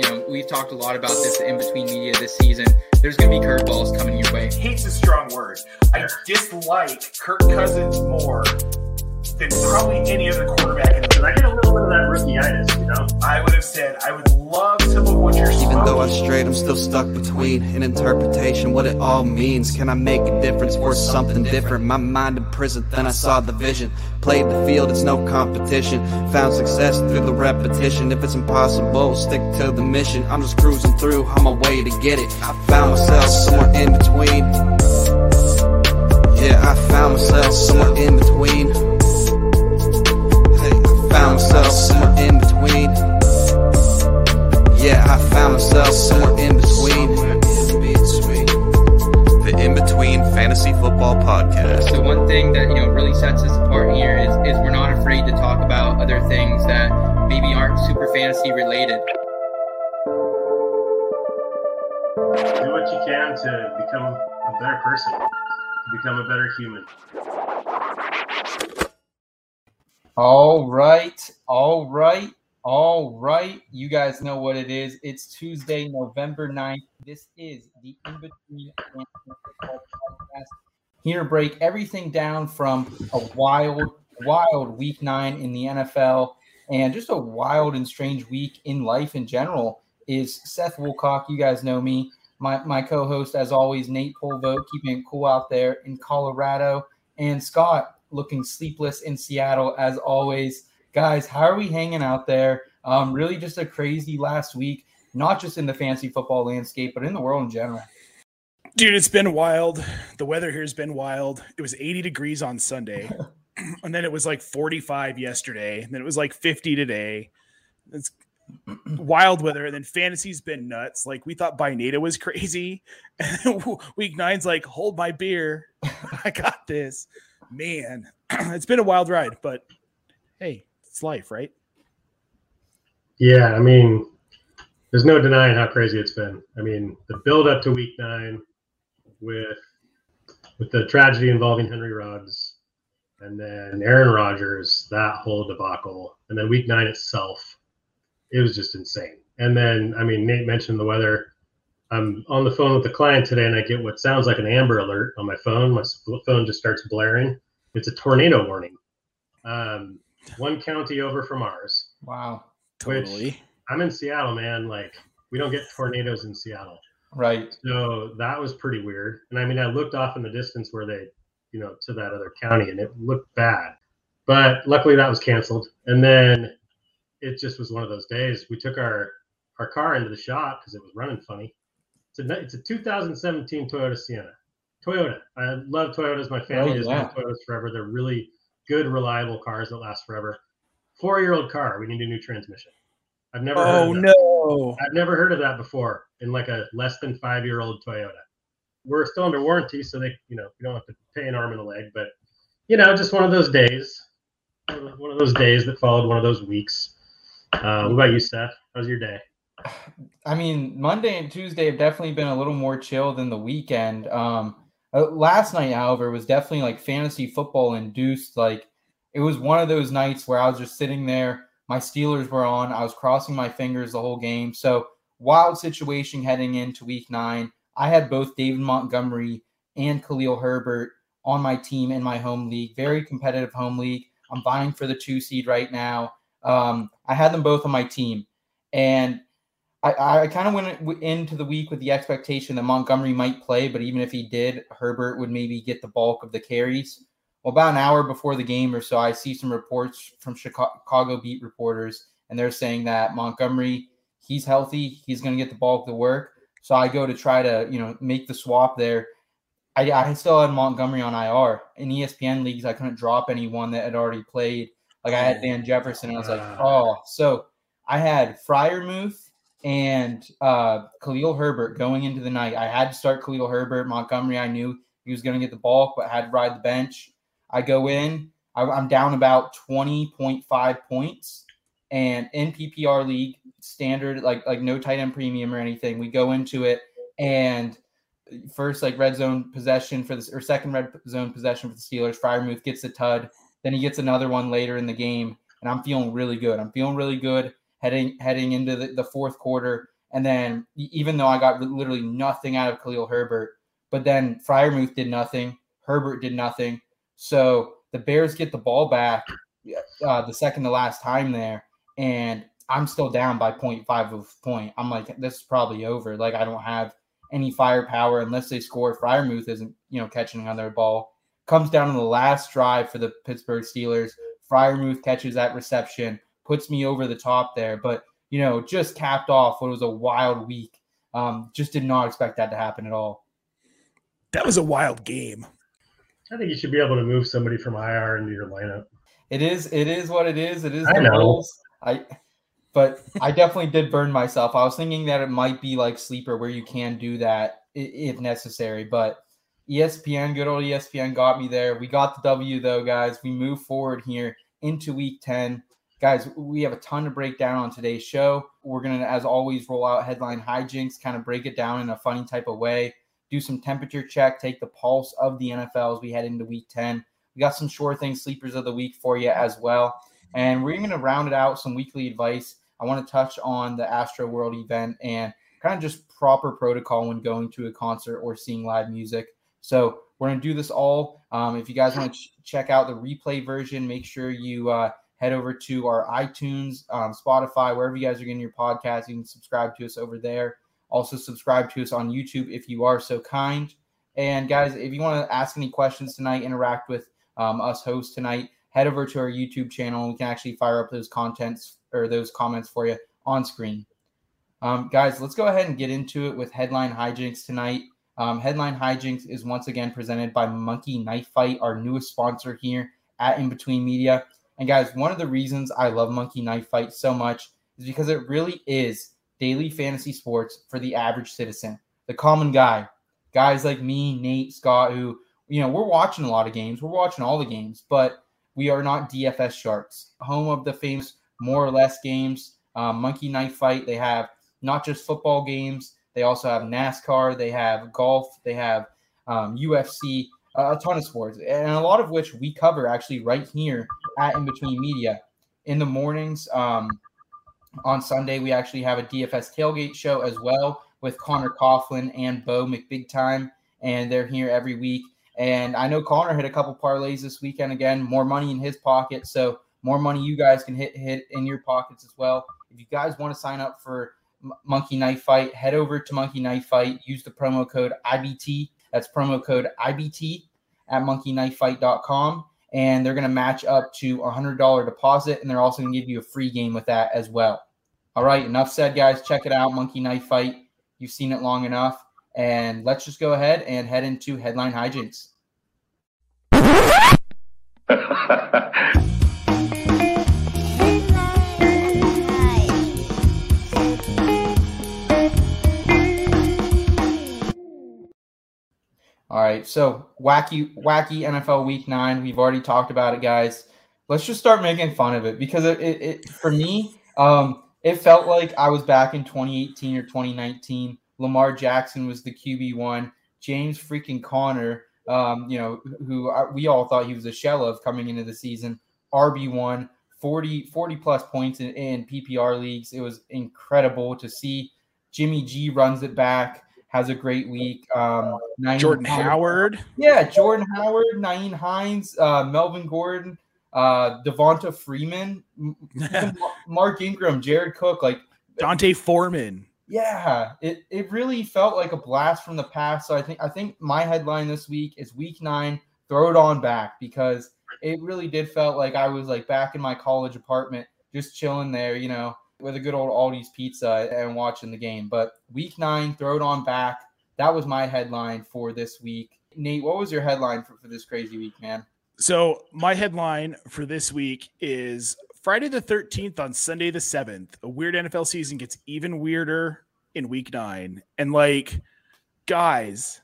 you know, we've talked a lot about this in between media this season. There's going to be curveballs coming your way. Hate's a strong word. I dislike Kirk Cousins more than probably any other quarterback in the Because I get a little bit of that rookie-itis, you know? I would have said I would love some of what you're Even though. I'm straight, I'm still stuck between an interpretation, what it all means. Can I make a difference for something different? My mind in prison, then I saw the vision. Played the field, it's no competition. Found success through the repetition. If it's impossible, stick to the mission. I'm just cruising through on my way to get it. I found myself somewhere in between. Yeah, I found myself somewhere in between. Hey, I found myself somewhere in between. Yeah, I found myself somewhere in between. The In Between Fantasy Football Podcast. So one thing that you know really sets us apart here is is we're not afraid to talk about other things that maybe aren't super fantasy related. Do what you can to become a better person, to become a better human. All right, all right, all right. You guys know what it is. It's Tuesday, November 9th. This is the In Between Podcast. Here break everything down from a wild, wild week nine in the NFL and just a wild and strange week in life in general is Seth Wilcock. You guys know me. My, my co-host, as always, Nate Polvo, keeping it cool out there in Colorado. And Scott, looking sleepless in Seattle as always. Guys, how are we hanging out there? Um, really just a crazy last week, not just in the fantasy football landscape, but in the world in general. Dude, it's been wild. The weather here's been wild. It was 80 degrees on Sunday, and then it was like 45 yesterday, and then it was like 50 today. It's wild weather, and then fantasy's been nuts. Like we thought Binata was crazy, and then week nine's like, hold my beer, I got this. Man, it's been a wild ride, but hey, it's life, right? Yeah, I mean, there's no denying how crazy it's been. I mean, the build up to week nine with with the tragedy involving Henry Ruggs and then Aaron Rodgers, that whole debacle, and then week nine itself, it was just insane. And then, I mean, Nate mentioned the weather. I'm on the phone with the client today, and I get what sounds like an Amber Alert on my phone. My phone just starts blaring. It's a tornado warning. Um, one county over from ours. Wow. Totally. I'm in Seattle, man. Like we don't get tornadoes in Seattle. Right. So that was pretty weird. And I mean, I looked off in the distance where they, you know, to that other county and it looked bad. But luckily that was canceled. And then it just was one of those days. We took our our car into the shop because it was running funny. It's a it's a 2017 Toyota Sienna. Toyota. I love Toyotas. My family Oh, has yeah. Toyotas forever. They're really good, reliable cars that last forever. Four year old car. We need a new transmission. I've never. heard Oh of that. no. I've never heard of that before in like a less than five year old Toyota. We're still under warranty, so they, you know, you don't have to pay an arm and a leg, but you know, just one of those days, one of those days that followed one of those weeks. Uh, what about you, Seth? How's your day? I mean, Monday and Tuesday have definitely been a little more chill than the weekend. Um, uh, last night, however, was definitely like fantasy football induced. Like it was one of those nights where I was just sitting there. My Steelers were on. I was crossing my fingers the whole game. So wild situation heading into Week Nine. I had both David Montgomery and Khalil Herbert on my team in my home league. Very competitive home league. I'm vying for the two seed right now. Um, I had them both on my team, and I, I kind of went into the week with the expectation that Montgomery might play, but even if he did, Herbert would maybe get the bulk of the carries. Well, about an hour before the game or so, I see some reports from Chicago beat reporters, and they're saying that Montgomery, he's healthy, he's going to get the bulk of the work. So I go to try to, you know, make the swap there. I, I still had Montgomery on IR. In ESPN leagues, I couldn't drop anyone that had already played. Like I had oh, Van Jefferson. I was like, oh, so I had Freiermuth and uh, Khalil Herbert going into the night. I had to start Khalil Herbert. Montgomery, I knew he was going to get the bulk, but had to ride the bench. I go in, I, I'm down about 20.5 points. And in PPR league, standard, like like no tight end premium or anything, we go into it and first like red zone possession for this or second red zone possession for the Steelers. Freiermuth gets the tud. Then he gets another one later in the game, and I'm feeling really good. I'm feeling really good. Heading heading into the, the fourth quarter. And then even though I got literally nothing out of Khalil Herbert, but then Freiermuth did nothing, Herbert did nothing. So the Bears get the ball back uh, the second to last time there, and I'm still down by 0.5 of point. I'm like, this is probably over. Like I don't have any firepower unless they score. Freiermuth isn't, you know, catching another ball. Comes down to the last drive for the Pittsburgh Steelers. Freiermuth catches that reception, puts me over the top there. But you know, just capped off what was a wild week. Um, just did not expect that to happen at all. That was a wild game. I think you should be able to move somebody from IR into your lineup. It is. It is what it is. It is I the know. rules. I, but I definitely did burn myself. I was thinking that it might be like sleeper where you can do that if necessary. But ESPN, good old ESPN, got me there. We got the W though, guys. We move forward here into Week Ten. Guys, we have a ton to break down on today's show. We're gonna, as always, roll out headline hijinks, kind of break it down in a funny type of way. Do some temperature check, take the pulse of the NFL as we head into Week Ten. We got some sure thing sleepers of the week for you as well. And we're going to round it out some weekly advice. I want to touch on the Astro World event and kind of just proper protocol when going to a concert or seeing live music. So we're going to do this all. Um, if you guys want to ch- check out the replay version, make sure you uh, head over to our iTunes, um, Spotify, wherever you guys are getting your podcast. You can subscribe to us over there. Also, subscribe to us on YouTube if you are so kind. And guys, if you want to ask any questions tonight, interact with um, us hosts tonight, head over to our YouTube channel. We can actually fire up those contents or those comments for you on screen. Um, guys, let's go ahead and get into it with headline hijinks tonight. Um, headline hijinks is once again presented by Monkey Knife Fight, our newest sponsor here at In Between Media. And guys, one of the reasons I love Monkey Knife Fight so much is because it really is daily fantasy sports for the average citizen, the common guy, guys like me, Nate, Scott, who you know we're watching a lot of games, we're watching all the games, but we are not DFS sharks. Home of the famous more or less games, um, Monkey Knife Fight. They have not just football games. They also have NASCAR. They have golf. They have um, UFC. A ton of sports, and a lot of which we cover actually right here at In Between Media. In the mornings, um, on Sunday, we actually have a DFS tailgate show as well with Connor Coughlin and Bo McBigtime, and they're here every week. And I know Connor hit a couple parlays this weekend again, more money in his pocket, so more money you guys can hit hit in your pockets as well. If you guys want to sign up for Monkey Knife Fight, head over to Monkey Knife Fight. Use the promo code IBT. That's promo code IBT at monkeyknifefight.com. And they're going to match up to a $100 deposit. And they're also going to give you a free game with that as well. All right. Enough said, guys. Check it out. Monkey Knife Fight. You've seen it long enough. And let's just go ahead and head into headline hijinks. All right, so wacky, wacky NFL Week Nine. We've already talked about it, guys. Let's just start making fun of it because it, it, it for me, um, it felt like I was back in 2018 or 2019. Lamar Jackson was the QB one. James freaking Connor, um, you know, who I, we all thought he was a shell of coming into the season, RB one, 40, 40 plus points in, in PPR leagues. It was incredible to see. Jimmy G runs it back has a great week. Um, Jordan Hines- Howard. yeah, Jordan Howard, Nyheim Hines, uh, Melvin Gordon, uh, Devonta Freeman, M- even Mar- Mark Ingram, Jared Cook. Like, D'Onta Foreman. yeah, it, it really felt like a blast from the past. So I think I think my headline this week is Week Nine. Throw it on back because it really did felt like I was like back in my college apartment, just chilling there, you know, with a good old Aldi's pizza and watching the game. But Week Nine, throw it on back. That was my headline for this week. Nate, what was your headline for, for this crazy week, man? So my headline for this week is Friday the 13th on Sunday the 7th. A weird NFL season gets even weirder in week nine. And like, guys,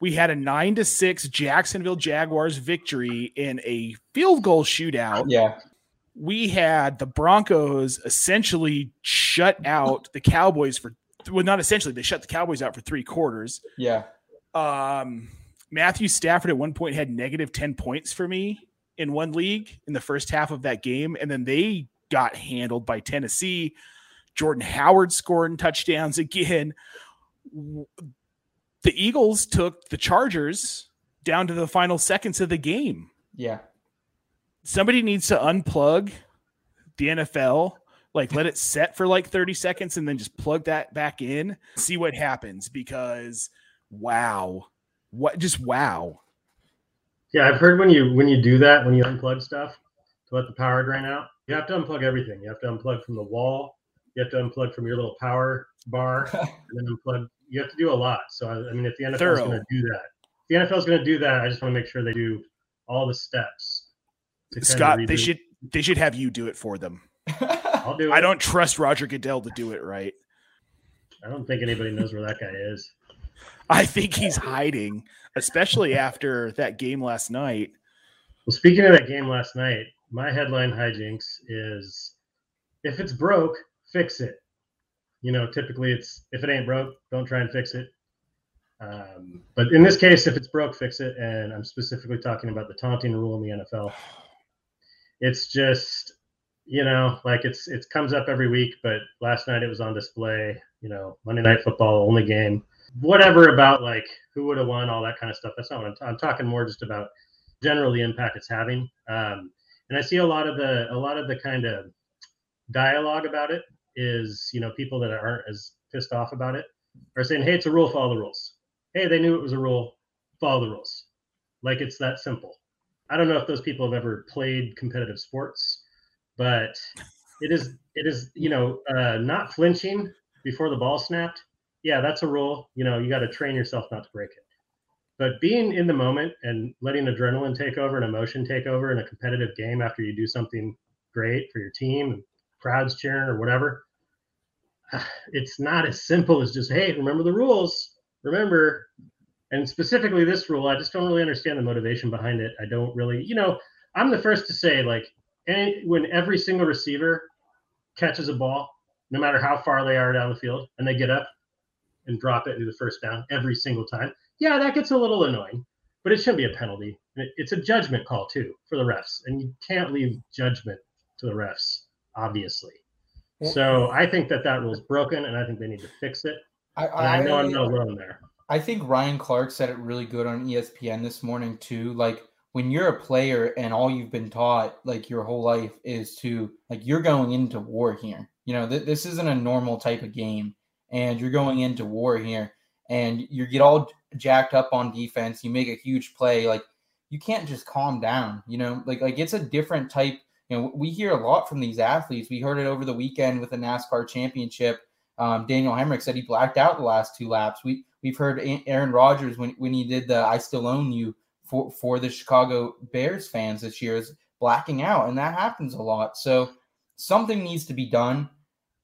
we had a nine to six Jacksonville Jaguars victory in a field goal shootout. Yeah, We had the Broncos essentially shut out the Cowboys for well, not essentially, they shut the Cowboys out for three quarters. yeah, Um, Matthew Stafford at one point had negative 10 points for me in one league in the first half of that game. And then they got handled by Tennessee. Jordan Howard scoring touchdowns again. The Eagles took the Chargers down to the final seconds of the game. Yeah. Somebody needs to unplug the NFL, like let it set for like 30 seconds and then just plug that back in, see what happens because wow. What just wow. Yeah, I've heard when you when you do that, when you unplug stuff to let the power drain out, you have to unplug everything. You have to unplug from the wall, you have to unplug from your little power bar, and then unplug. You have to do a lot. So I, I mean, if the NFL is going to do that, if the NFL is going to do that. I just want to make sure they do all the steps. To kind of Scott, they should they should have you do it for them. I'll do it. I don't trust Roger Goodell to do it right. I don't think anybody knows where that guy is. I think he's hiding, especially after that game last night. Well, speaking of that game last night, my headline hijinks is if it's broke, fix it. You know, typically it's if it ain't broke, don't try and fix it. Um, but in this case, if it's broke, fix it. And I'm specifically talking about the taunting rule in the NFL. It's just, you know, like it's it comes up every week, but last night it was on display. You know, Monday Night Football, only game. Whatever about like who would have won, all that kind of stuff. That's not what I'm, I'm talking more just about general the impact it's having. Um, and I see a lot of the a lot of the kind of dialogue about it is you know people that aren't as pissed off about it are saying, hey, it's a rule, follow the rules. Hey, they knew it was a rule, follow the rules. Like it's that simple. I don't know if those people have ever played competitive sports, but it is it is you know uh, not flinching before the ball snapped. Yeah, that's a rule. You know, you got to train yourself not to break it. But being in the moment and letting adrenaline take over and emotion take over in a competitive game after you do something great for your team and crowds cheering or whatever, it's not as simple as just, hey, remember the rules. Remember, and specifically this rule, I just don't really understand the motivation behind it. I don't really, you know, I'm the first to say, like, any, when every single receiver catches a ball, no matter how far they are down the field, and they get up and drop it into the first down every single time, yeah, that gets a little annoying, but it shouldn't be a penalty. It's a judgment call too for the refs, and you can't leave judgment to the refs, obviously. So I think that that rule's broken, and I think they need to fix it. I, And I know I'm not alone there. I think Ryan Clark said it really good on ESPN this morning too. Like when you're a player and all you've been taught like your whole life is to like you're going into war here. You know, th- this isn't a normal type of game and you're going into war here and you get all jacked up on defense, you make a huge play like you can't just calm down, you know? Like like it's a different type, you know, we hear a lot from these athletes. We heard it over the weekend with the NASCAR championship. Um, Daniel Hemric said he blacked out the last two laps. We we've heard Aaron Rodgers when when he did the "I still own you" for for the Chicago Bears fans this year is blacking out, and that happens a lot. So something needs to be done.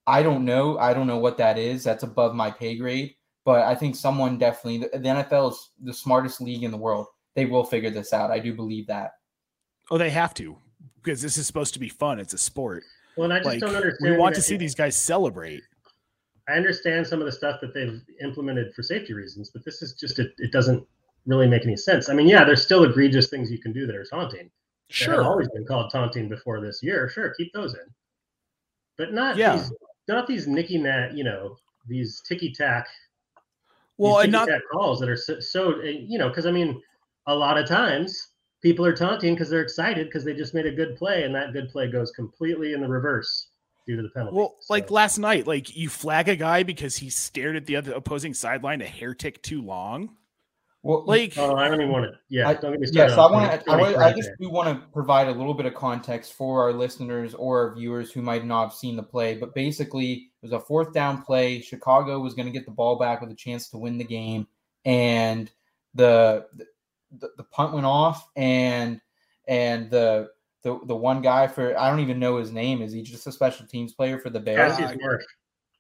I don't know. I don't know what that is. That's above my pay grade. But I think someone definitely the, the NFL is the smartest league in the world. They will figure this out. I do believe that. Oh, they have to because this is supposed to be fun. It's a sport. Well, and I just Like don't understand. we want to see these guys celebrate. I understand some of the stuff that they've implemented for safety reasons, but this is just it, it doesn't really make any sense. I mean, yeah, there's still egregious things you can do that are taunting. That Sure. always been called taunting before this year. Sure, keep those in, but not Yeah. these not these nicky nat, you know, these ticky tack. Well, and not calls that are so, so you know, because I mean, a lot of times people are taunting because they're excited because they just made a good play, and that good play goes completely in the reverse due to the penalty. well, like last night, like you flag a guy because he stared at the other opposing sideline a hair tick too long. Well, Like Oh, I don't even want to. Yeah, I- don't get me started. Yes, I want to. I, Tony wa- I just do want to provide a little bit of context for our listeners or our viewers who might not have seen the play. But basically, it was a fourth down play. Chicago was going to get the ball back with a chance to win the game, and the the, the punt went off, and and the the the one guy for I don't even know his name. Is he just a special teams player for the Bears? Cassius Marsh.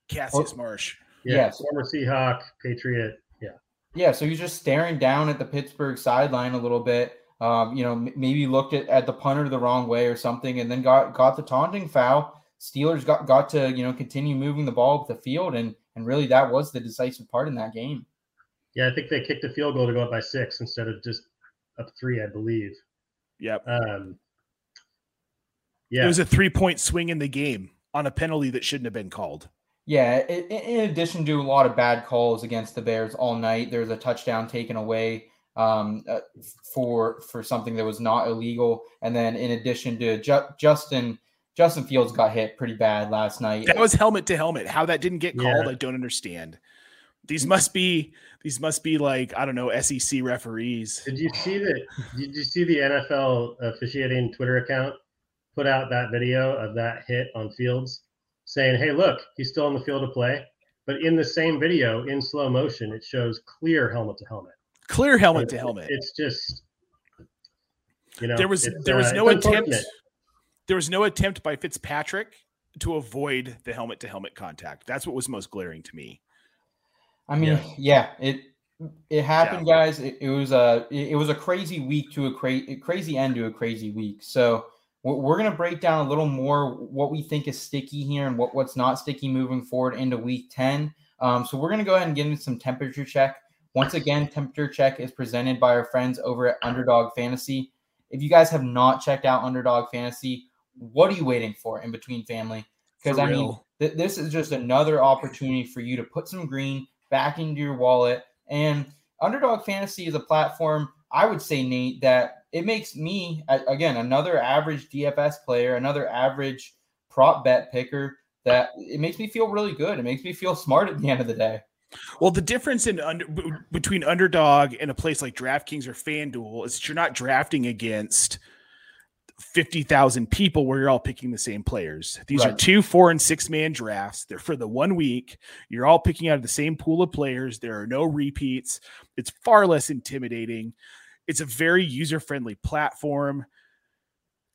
Cassius Marsh. Yeah, Yes. former Seahawk, Patriot. Yeah, Yeah, so he's just staring down at the Pittsburgh sideline a little bit. Um, you know, m- maybe looked at, at the punter the wrong way or something, and then got got the taunting foul. Steelers got got to you know continue moving the ball up the field, and and really that was the decisive part in that game. yeah. I think they kicked a field goal to go up by six instead of just up three, I believe. Yep. Um, Yeah. It was a three point swing in the game on a penalty that shouldn't have been called. Yeah, in, in addition to a lot of bad calls against the Bears all night, there's a touchdown taken away um, uh, for for something that was not illegal, and then in addition to Ju- Justin Justin Fields got hit pretty bad last night. That was helmet to helmet. How that didn't get called, Yeah. I don't understand. These must be these must be like I don't know SEC referees. Did you see that? Did you see the NFL officiating Twitter account put out that video of that hit on Fields, saying, "Hey, look, he's still on the field of play." But in the same video, in slow motion, it shows clear helmet to helmet. Clear helmet to helmet. It's just, you know, there was there was uh, no attempt. There was no attempt by Fitzpatrick to avoid the helmet to helmet contact. That's what was most glaring to me. I mean, yeah, it it happened, Yeah. guys. It, it was a it it was a crazy week to a crazy crazy end to a crazy week. So we're, we're gonna break down a little more what we think is sticky here and what what's not sticky moving forward into week ten. Um, so we're gonna go ahead and get into some temperature check. Once again, temperature check is presented by our friends over at Underdog Fantasy. If you guys have not checked out Underdog Fantasy, what are you waiting for in between family? Because I mean, th- this is just another opportunity for you to put some green back into your wallet. And Underdog Fantasy is a platform, I would say, Nate, that it makes me, again, another average DFS player, another average prop bet picker, that it makes me feel really good. It makes me feel smart at the end of the day. Well, the difference in under, b- between underdog and a place like DraftKings or FanDuel is that you're not drafting against 50,000 people where you're all picking the same players. These are two, four, and six man drafts. They're for the one week. You're all picking out of the same pool of players. There are no repeats. It's far less intimidating. It's a very user friendly platform.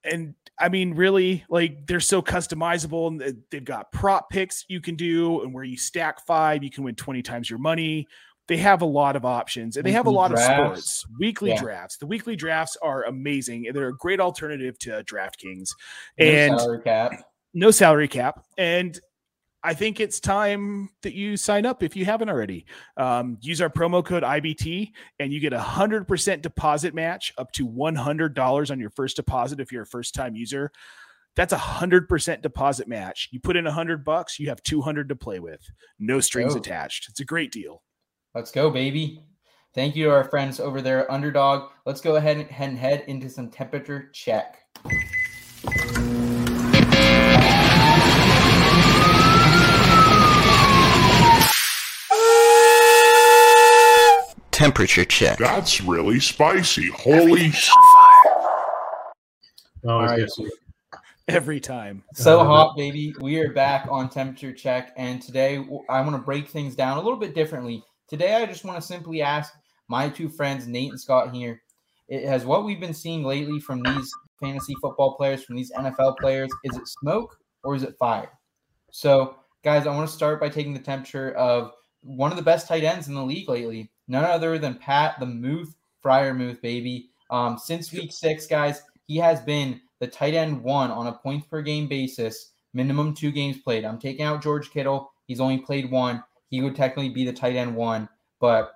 And I mean, really, like they're so customizable and they- they've got prop picks you can do, and where you stack five, you can win 20 times your money. They have a lot of options and they have a lot of sports. Weekly Yeah. drafts. The weekly drafts are amazing and they're a great alternative to DraftKings No and salary cap. no salary cap. And I think it's time that you sign up if you haven't already. Um, use our promo code IBT and you get a 100% deposit match up to $100 on your first deposit if you're a first time user. That's a 100% deposit match. You put in a 100 bucks, you have 200 to play with. No strings Oh. attached. It's a great deal. Let's go, baby. Thank you to our friends over there, Underdog. Let's go ahead and head into some temperature check. Temperature check. That's really spicy. Holy sh! Always All right. good. Every time. So Uh, hot, baby. We are back on temperature check, and today I want to break things down a little bit differently. Today, I just want to simply ask my two friends, Nate and Scott, here. It has what we've been seeing lately from these fantasy football players, from these NFL players. Is it smoke or is it fire? So, guys, I want to start by taking the temperature of one of the best tight ends in the league lately, none other than Pat the Muth Freiermuth, baby. Um, since week six, guys, he has been the tight end one on a points per game basis, minimum two games played. I'm taking out George Kittle. He's only played one. He would technically be the tight end one, but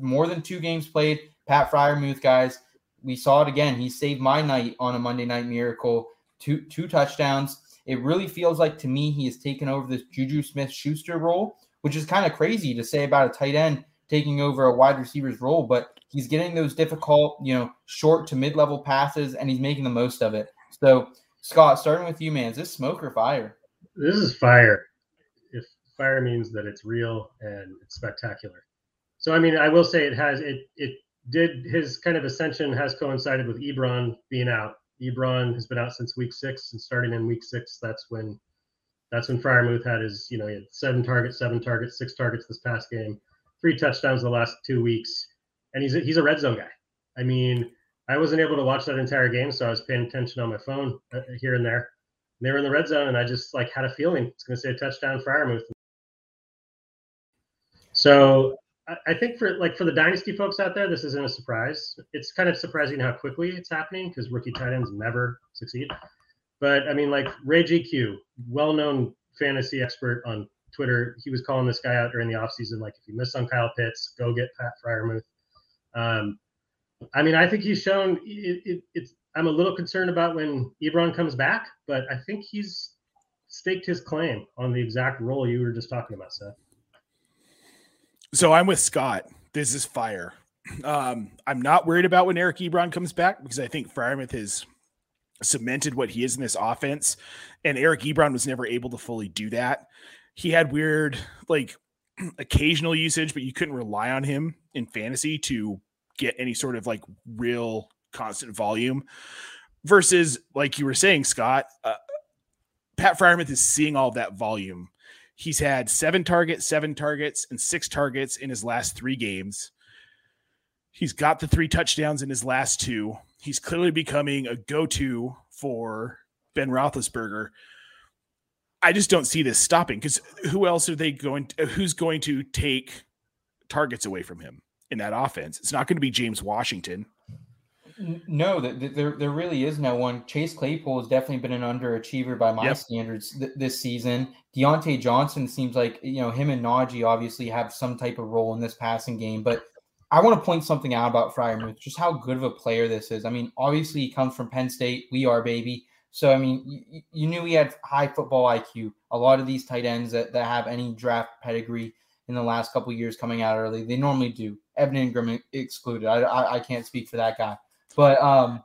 more than two games played. Pat Freiermuth, guys, we saw it again. He saved my night on a Monday Night Miracle. Two two touchdowns. It really feels like to me he has taken over this Juju Smith Schuster role, which is kind of crazy to say about a tight end taking over a wide receiver's role, but he's getting those difficult, you know, short to mid level passes and he's making the most of it. So, Scott, starting with you, man, is this smoke or fire? This is fire. If fire means that it's real and it's spectacular. So I mean, I will say it has it it did his kind of ascension has coincided with Ebron being out. Ebron has been out since week six, and starting in week six, that's when that's when Freiermuth had his, you know, he had seven targets, seven targets, six targets this past game, three touchdowns the last two weeks, and he's a, he's a red zone guy. I mean, I wasn't able to watch that entire game, so I was paying attention on my phone uh, here and there. They were in the red zone, and I just like had a feeling it's going to say a touchdown for Freiermuth. So I, I think for like for the dynasty folks out there, this isn't a surprise. It's kind of surprising how quickly it's happening because rookie tight ends never succeed. But I mean, like Ray GQ, well-known fantasy expert on Twitter, he was calling this guy out during the offseason. Like, if you miss on Kyle Pitts, go get Pat Freiermuth. Um, I mean, I think he's shown it, it, it's I'm a little concerned about when Ebron comes back, but I think he's staked his claim on the exact role you were just talking about, Seth. So I'm with Scott. This is fire. Um, I'm not worried about when Eric Ebron comes back because I think Freiermuth has cemented what he is in this offense, and Eric Ebron was never able to fully do that. He had weird, like, occasional usage, but you couldn't rely on him in fantasy to get any sort of like real constant volume. Versus, like you were saying, Scott, uh, Pat Freiermuth is seeing all that volume. He's had seven targets, seven targets, and six targets in his last three games. He's got the three touchdowns in his last two. He's clearly becoming a go to for Ben Roethlisberger. I just don't see this stopping because who else are they going? To, who's going to take targets away from him in that offense? It's not going to be James Washington. No, there there really is no one. Chase Claypool has definitely been an underachiever by my Yep. standards th- this season. Diontae Johnson seems like you know him and Najee obviously have some type of role in this passing game, but I want to point something out about Freiermuth, just how good of a player this is. I mean, obviously he comes from Penn State. We are baby. So I mean, you, you knew he had high football IQ. A lot of these tight ends that, that have any draft pedigree in the last couple years coming out early, they normally do. Evan Engram excluded. I, I, I can't speak for that guy. But um,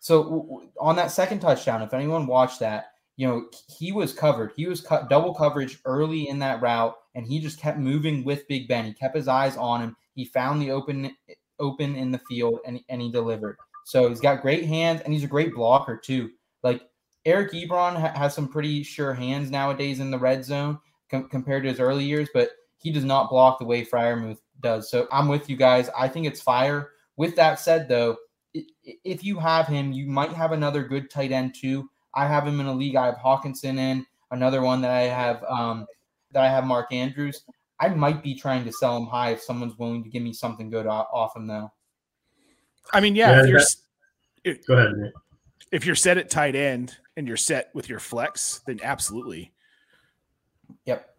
so on that second touchdown, if anyone watched that, you know he was covered. He was cut double coverage early in that route, and he just kept moving with Big Ben. He kept his eyes on him. He found the open open in the field, and and he delivered. So he's got great hands, and he's a great blocker too. Like Eric Ebron ha- has some pretty sure hands nowadays in the red zone com- compared to his early years, but he does not block the way Freiermuth does. So I'm with you guys. I think it's fire. With that said, though, i- i- if you have him, you might have another good tight end too. I have him in a league. I have Hockenson in another one that I have um, that I have Mark Andrews. I might be trying to sell him high if someone's willing to give me something good off him though. I mean, yeah, Yeah, if you're that- s- Go ahead. Nate. If you're set at tight end and you're set with your flex, then absolutely. Yep.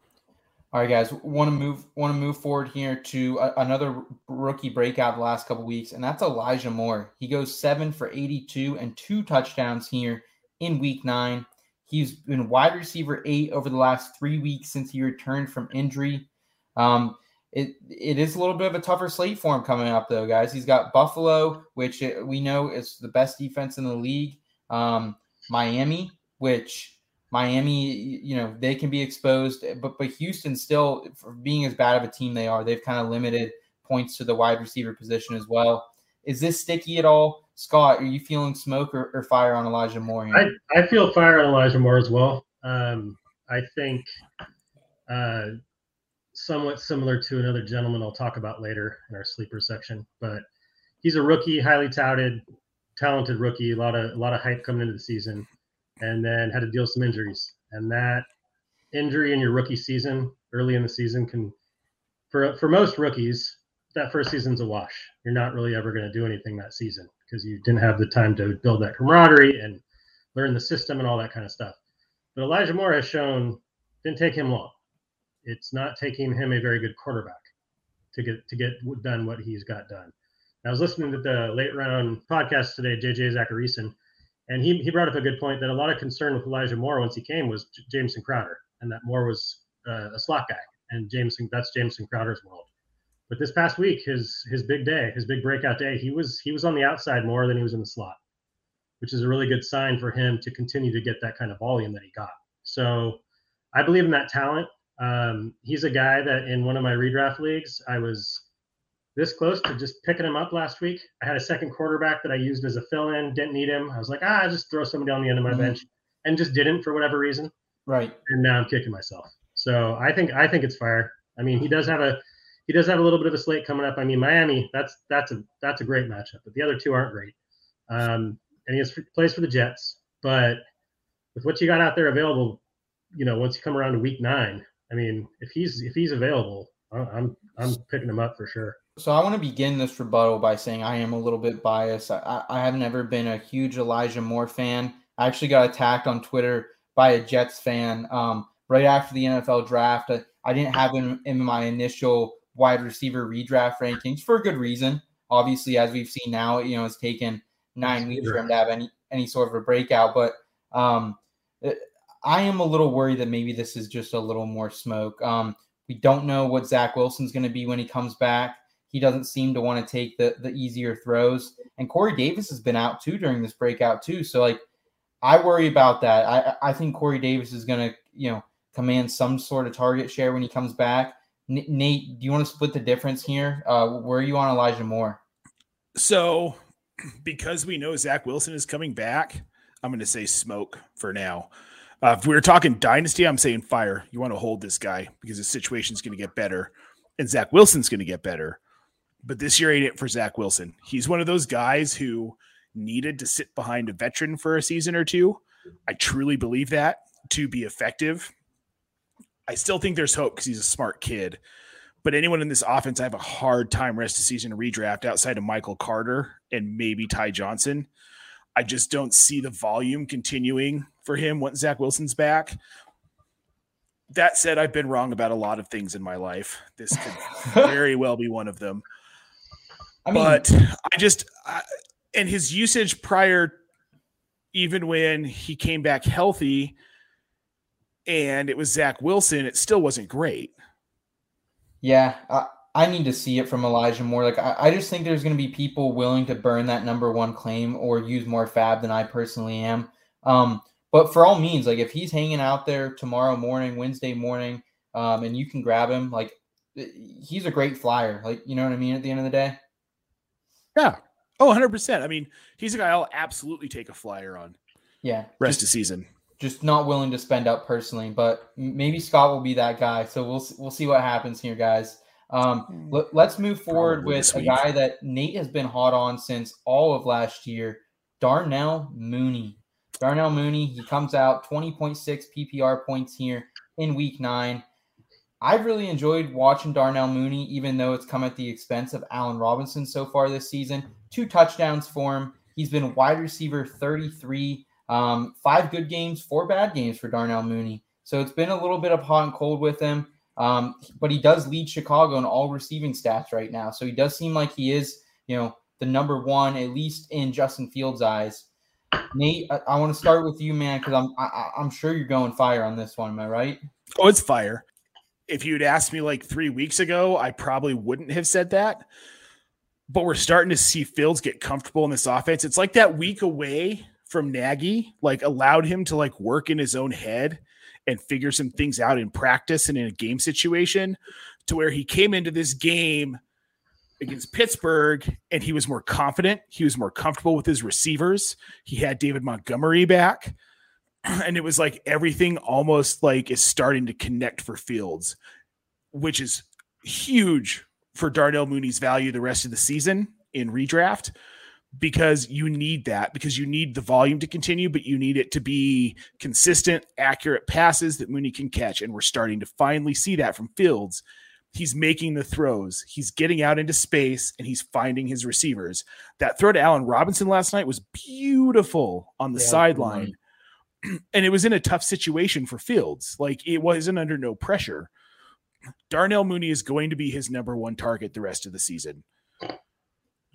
All right, guys. Want to move want to move forward here to a, another rookie breakout the last couple weeks, and that's Elijah Moore. He goes seven for eighty-two and two touchdowns here in Week Nine. He's been wide receiver eight over the last three weeks since he returned from injury. Um, it it is a little bit of a tougher slate for him coming up, though, guys. He's got Buffalo, which uh, we know is the best defense in the league. Um, Miami, which Miami, you know, they can be exposed, but but Houston still, for being as bad of a team they are, they've kind of limited points to the wide receiver position as well. Is this sticky at all, Scott? Are you feeling smoke or, or fire on Elijah Moore? I, I feel fire on Elijah Moore as well. Um, I think uh, somewhat similar to another gentleman I'll talk about later in our sleeper section, but he's a rookie, highly touted, talented rookie. A lot of a lot of hype coming into the season, and then had to deal with some injuries. And that injury in your rookie season, early in the season, can for for most rookies, that first season's a wash. You're not really ever going to do anything that season because you didn't have the time to build that camaraderie and learn the system and all that kind of stuff. But Elijah Moore has shown didn't take him long. It's not taking him a very good quarterback to get to get done what he's got done. I was listening to the late round podcast today, JJ Zachariason, and he, he brought up a good point that a lot of concern with Elijah Moore once he came was J- Jameson Crowder, and that Moore was uh, a slot guy, and Jameson that's Jameson Crowder's world. But this past week, his his big day, his big breakout day, he was he was on the outside more than he was in the slot, which is a really good sign for him to continue to get that kind of volume that he got. So I believe in that talent. Um, he's a guy that in one of my redraft leagues, I was this close to just picking him up last week. I had a second quarterback that I used as a fill-in, didn't need him. I was like, ah, I just throw somebody on the end of my Mhm. bench, and just didn't for whatever reason. right. And now I'm kicking myself. So I think I think it's fire. I mean, he does have a he does have a little bit of a slate coming up. I mean, Miami, that's that's a that's a great matchup, but the other two aren't great. Um, and he has, plays for the Jets, but with what you got out there available, you know, once you come around to week nine, I mean, if he's if he's available, I'm I'm picking him up for sure. So I want to begin this rebuttal by saying I am a little bit biased. I, I I have never been a huge Elijah Moore fan. I actually got attacked on Twitter by a Jets fan um, right after the NFL draft. I, I didn't have him in my initial wide receiver redraft rankings for a good reason. Obviously, as we've seen now, you know, it's taken nine weeks for him to have any any sort of a breakout. But um, I am a little worried that maybe this is just a little more smoke. Um, we don't know what Zach Wilson's going to be when he comes back. He doesn't seem to want to take the the easier throws. And Corey Davis has been out too during this breakout too. So like, I worry about that. I I think Corey Davis is going to you know command some sort of target share when he comes back. N- Nate, do you want to split the difference here? Uh, where are you on Elijah Moore? So, because we know Zach Wilson is coming back, I'm going to say smoke for now. Uh, if we were talking dynasty, I'm saying fire. You want to hold this guy because his situation's going to get better, and Zach Wilson's going to get better. But this year ain't it for Zach Wilson. He's one of those guys who needed to sit behind a veteran for a season or two. I truly believe that to be effective. I still think there's hope because he's a smart kid. But anyone in this offense, I have a hard time rest of season redraft outside of Michael Carter and maybe Ty Johnson. I just don't see the volume continuing for him once Zach Wilson's back. That said, I've been wrong about a lot of things in my life. This could very well be one of them. I mean, but I just, I, and his usage prior, even when he came back healthy and it was Zach Wilson, it still wasn't great. Yeah, I, I need to see it from Elijah Moore. Like, I, I just think there's going to be people willing to burn that number one claim or use more FAAB than I personally am. Um, but for all means, like if he's hanging out there tomorrow morning, Wednesday morning, um, and you can grab him, like he's a great flyer. Like, you know what I mean? At the end of the day. Yeah. Oh, 100%. I mean, he's a guy I'll absolutely take a flyer on. Yeah. Rest just, of season just not willing to spend up personally, but maybe Scott will be that guy. So we'll we'll see what happens here, guys. Um, hmm. let, us move forward Probably with a guy that Nate has been hot on since all of last year, Darnell Mooney. Darnell Mooney, he comes out 20.6 PPR points here in week nine. I've really enjoyed watching Darnell Mooney, even though it's come at the expense of Allen Robinson so far this season. Two touchdowns for him. He's been wide receiver 33 um, five good games, four bad games for Darnell Mooney. So it's been a little bit of hot and cold with him. Um, but he does lead Chicago in all receiving stats right now. So he does seem like he is, you know, the number one, at least in Justin Fields' eyes. Nate, I, I want to start with you, man, because I'm I, I'm sure you're going fire on this one. Am I right? Oh, it's fire. If you'd asked me like three weeks ago, I probably wouldn't have said that. But we're starting to see Fields get comfortable in this offense. It's like that week away from Nagy like allowed him to like work in his own head and figure some things out in practice and in a game situation to where he came into this game against Pittsburgh and he was more confident. He was more comfortable with his receivers. He had David Montgomery back. And it was like everything almost like is starting to connect for Fields, which is huge for Darnell Mooney's value the rest of the season in redraft because you need that because you need the volume to continue, but you need it to be consistent, accurate passes that Mooney can catch. And we're starting to finally see that from Fields. He's making the throws, he's getting out into space, and he's finding his receivers. That throw to Allen Robinson last night was beautiful on the yeah, sideline. And it was in a tough situation for Fields. Like it wasn't under no pressure. Darnell Mooney is going to be his number one target the rest of the season.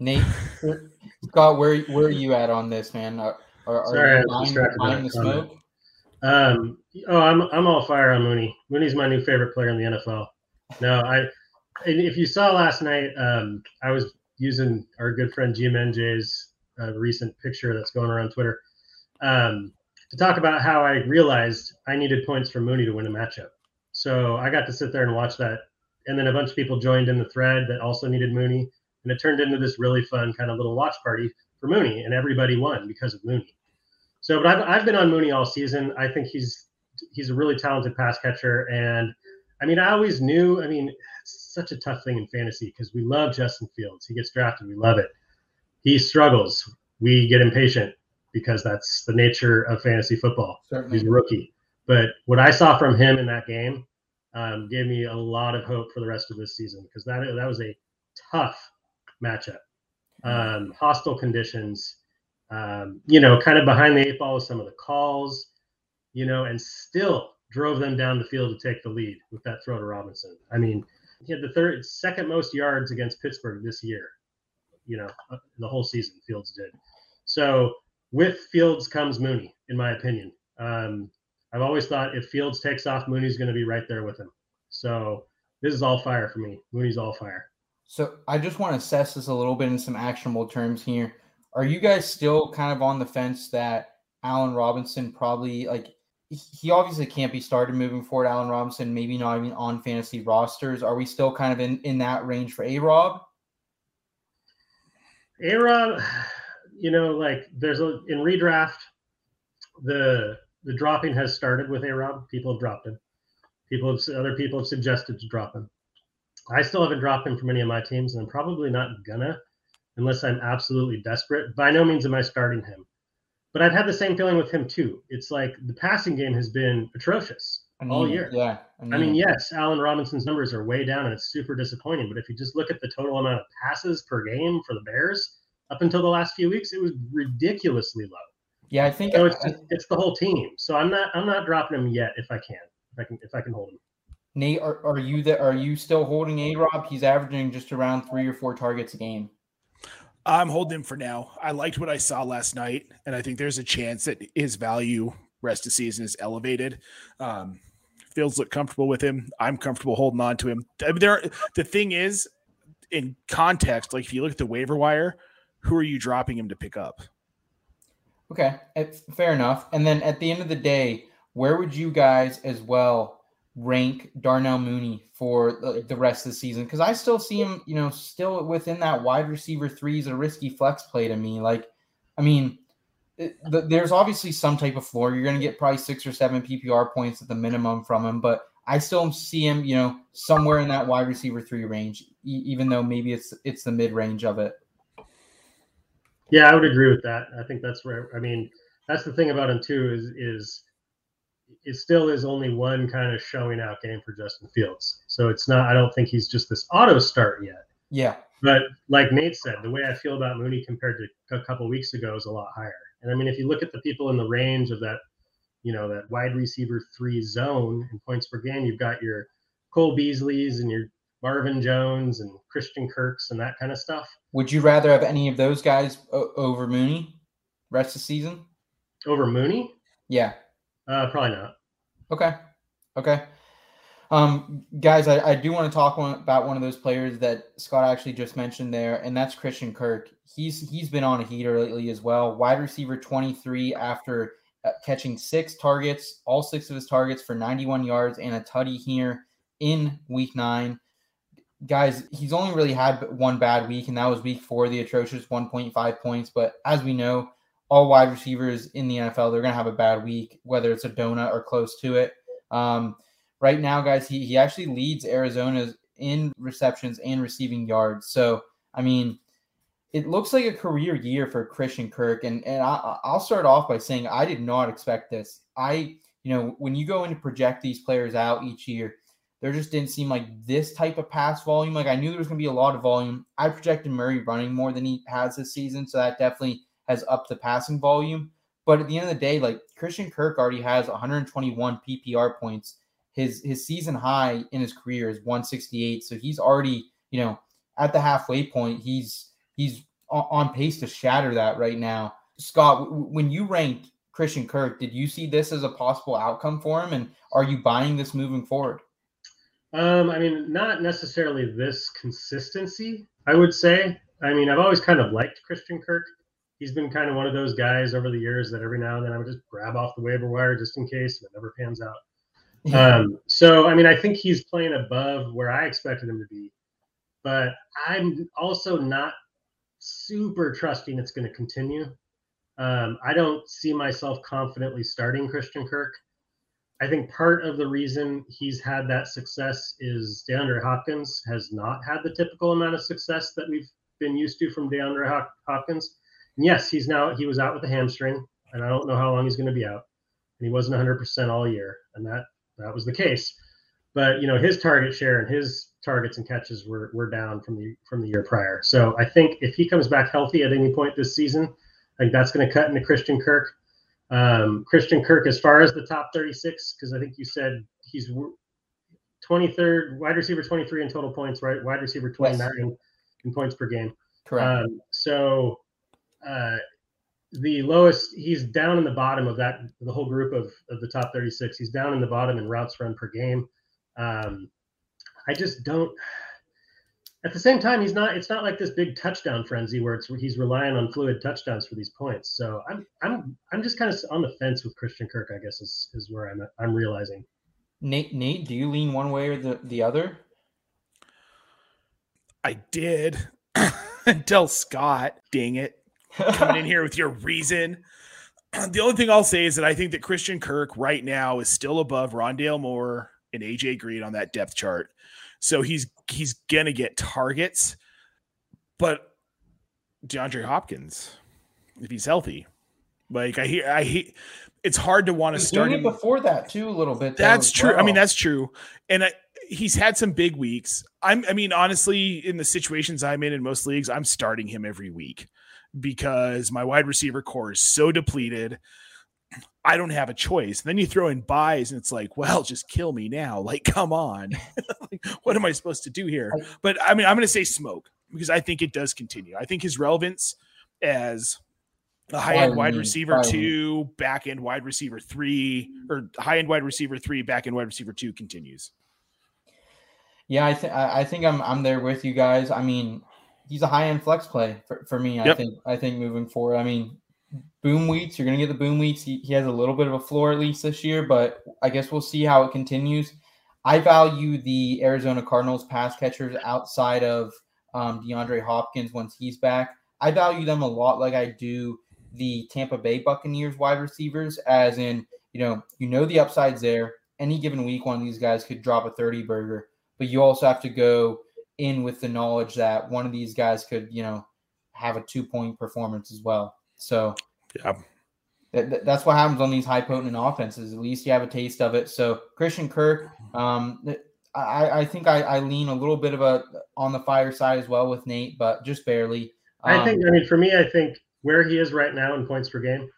Nate, Scott, where where are you at on this, man? Are, are, Sorry, are you buying, buying the smoke? Um, oh, I'm I'm all fire on Mooney. Mooney's my new favorite player in the NFL. No, I. if you saw last night, um, I was using our good friend GMNJ's uh, recent picture that's going around Twitter um, to talk about how I realized I needed points from Mooney to win a matchup. So I got to sit there and watch that, and then a bunch of people joined in the thread that also needed Mooney and it turned into this really fun kind of little watch party for Mooney, and everybody won because of Mooney. So, but I've, I've been on Mooney all season. I think he's he's a really talented pass catcher, and I mean, I always knew. I mean, such a tough thing in fantasy because we love Justin Fields. He gets drafted, we love it. He struggles, we get impatient because that's the nature of fantasy football. Certainly. He's a rookie, but what I saw from him in that game um, gave me a lot of hope for the rest of this season because that that was a tough matchup. Um, hostile conditions, um, you know, kind of behind the eight ball with some of the calls, you know, and still drove them down the field to take the lead with that throw to Robinson. I mean, he had the third, second most yards against Pittsburgh this year, you know, uh, the whole season Fields did. So with Fields comes Mooney, in my opinion. Um, I've always thought if Fields takes off, Mooney's going to be right there with him. So this is all fire for me. Mooney's all fire. So I just want to assess this a little bit in some actionable terms here. Are you guys still kind of on the fence that Allen Robinson probably like he obviously can't be started moving forward. Allen Robinson, maybe not even on fantasy rosters. Are we still kind of in, in that range for A Rob? A Rob, you know, like there's a in redraft, the the dropping has started with A Rob. People have dropped him. People have other people have suggested to drop him. I still haven't dropped him from any of my teams, and I'm probably not gonna unless I'm absolutely desperate. By no means am I starting him. But I've had the same feeling with him too. It's like the passing game has been atrocious all year. Yeah. I mean, yes, Allen Robinson's numbers are way down and it's super disappointing. But if you just look at the total amount of passes per game for the Bears up until the last few weeks, it was ridiculously low. Yeah, I think so it's just, it's the whole team. So I'm not I'm not dropping him yet if I can. If I can if I can hold him. Nate, are, are you that are you still holding A Rob? He's averaging just around three or four targets a game. I'm holding him for now. I liked what I saw last night, and I think there's a chance that his value rest of season is elevated. Um, Fields look comfortable with him. I'm comfortable holding on to him. I There, the thing is, in context, like if you look at the waiver wire, who are you dropping him to pick up? Okay, it's fair enough. And then at the end of the day, where would you guys as well rank Darnell Mooney for the rest of the season because I still see him, you know, still within that wide receiver three is a risky flex play to me. Like, I mean, it, the, there's obviously some type of floor. You're going to get probably six or seven PPR points at the minimum from him, but I still see him, you know, somewhere in that wide receiver three range, e- even though maybe it's it's the mid range of it. Yeah, I would agree with that. I think that's right. I mean, that's the thing about him too is is it still is only one kind of showing out game for Justin Fields. So it's not, I don't think he's just this auto start yet. Yeah. But like Nate said, the way I feel about Mooney compared to a couple weeks ago is a lot higher. And I mean, if you look at the people in the range of that, you know, that wide receiver three zone in points per game, you've got your Cole Beasley's and your Marvin Jones and Christian Kirks and that kind of stuff. Would you rather have any of those guys o- over Mooney rest of the season? Over Mooney? Yeah. Uh, probably not. Okay. Okay. Um, guys, I, I do want to talk one, about one of those players that Scott actually just mentioned there, and that's Christian Kirk. He's he's been on a heater lately as well. Wide receiver 23 after uh, catching six targets, all six of his targets for 91 yards and a tutty here in week nine. Guys, he's only really had one bad week, and that was week four, the atrocious 1.5 points. But as we know, all wide receivers in the NFL, they're going to have a bad week, whether it's a donut or close to it. Um, right now, guys, he, he actually leads Arizona's in receptions and receiving yards. So, I mean, it looks like a career year for Christian Kirk. And, and I, I'll start off by saying I did not expect this. I, you know, when you go in to project these players out each year, there just didn't seem like this type of pass volume. Like I knew there was going to be a lot of volume. I projected Murray running more than he has this season. So that definitely has upped the passing volume. But at the end of the day, like Christian Kirk already has 121 PPR points. His his season high in his career is 168. So he's already, you know, at the halfway point. He's he's on pace to shatter that right now. Scott, when you ranked Christian Kirk, did you see this as a possible outcome for him? And are you buying this moving forward? Um, I mean, not necessarily this consistency, I would say. I mean, I've always kind of liked Christian Kirk he's been kind of one of those guys over the years that every now and then I would just grab off the waiver wire just in case, and it never pans out. Um, so, I mean, I think he's playing above where I expected him to be, but I'm also not super trusting it's going to continue. Um, I don't see myself confidently starting Christian Kirk. I think part of the reason he's had that success is DeAndre Hopkins has not had the typical amount of success that we've been used to from DeAndre Hopkins yes, he's now he was out with a hamstring, and I don't know how long he's going to be out. And he wasn't 100% all year, and that that was the case. But you know, his target share and his targets and catches were were down from the from the year prior. So I think if he comes back healthy at any point this season, I think that's going to cut into Christian Kirk. Um, Christian Kirk, as far as the top 36, because I think you said he's 23rd wide receiver 23 in total points, right? Wide receiver 29 yes. in points per game. Correct. Um, so uh, the lowest. He's down in the bottom of that the whole group of, of the top 36. He's down in the bottom in routes run per game. Um, I just don't. At the same time, he's not. It's not like this big touchdown frenzy where it's he's relying on fluid touchdowns for these points. So I'm I'm I'm just kind of on the fence with Christian Kirk. I guess is is where I'm I'm realizing. Nate, Nate, do you lean one way or the, the other? I did until Scott, dang it, coming in here with your reason. The only thing I'll say is that I think that Christian Kirk right now is still above Rondale Moore and AJ Green on that depth chart. So he's he's gonna get targets, but DeAndre Hopkins, if he's healthy, like I hear, I hear, it's hard to want to start him. before that too, a little bit. That's as true. I mean, that's true. And I, he's had some big weeks. I'm, I mean, honestly, in the situations I'm in in most leagues, I'm starting him every week because my wide receiver core is so depleted. I don't have a choice. then you throw in buys, and it's like, well, just kill me now. Like, come on. like, what am I supposed to do here? But I mean, I'm going to say smoke because I think it does continue. I think his relevance as a high end wide receiver me. two, back end wide receiver three, or high end wide receiver three, back end wide receiver two continues. Yeah, I think I think I'm I'm there with you guys. I mean, he's a high end flex play for, for me. I think I think moving forward. I mean, boom weeks. You're gonna get the boom weeks. He, he has a little bit of a floor at least this year, but I guess we'll see how it continues. I value the Arizona Cardinals pass catchers outside of um, DeAndre Hopkins once he's back. I value them a lot, like I do the Tampa Bay Buccaneers wide receivers, as in you know you know the upside's there. Any given week, one of these guys could drop a thirty burger but you also have to go in with the knowledge that one of these guys could, you know, have a two point performance as well. So Yeah. that, that- that's what happens on these high potent offenses. At least you have a taste of it. So Christian Kirk, um, I, I think I, I lean a little bit of a on the fire side as well with Nate, but just barely. I Um, think. I mean, for me, I think where he is right now in points per game,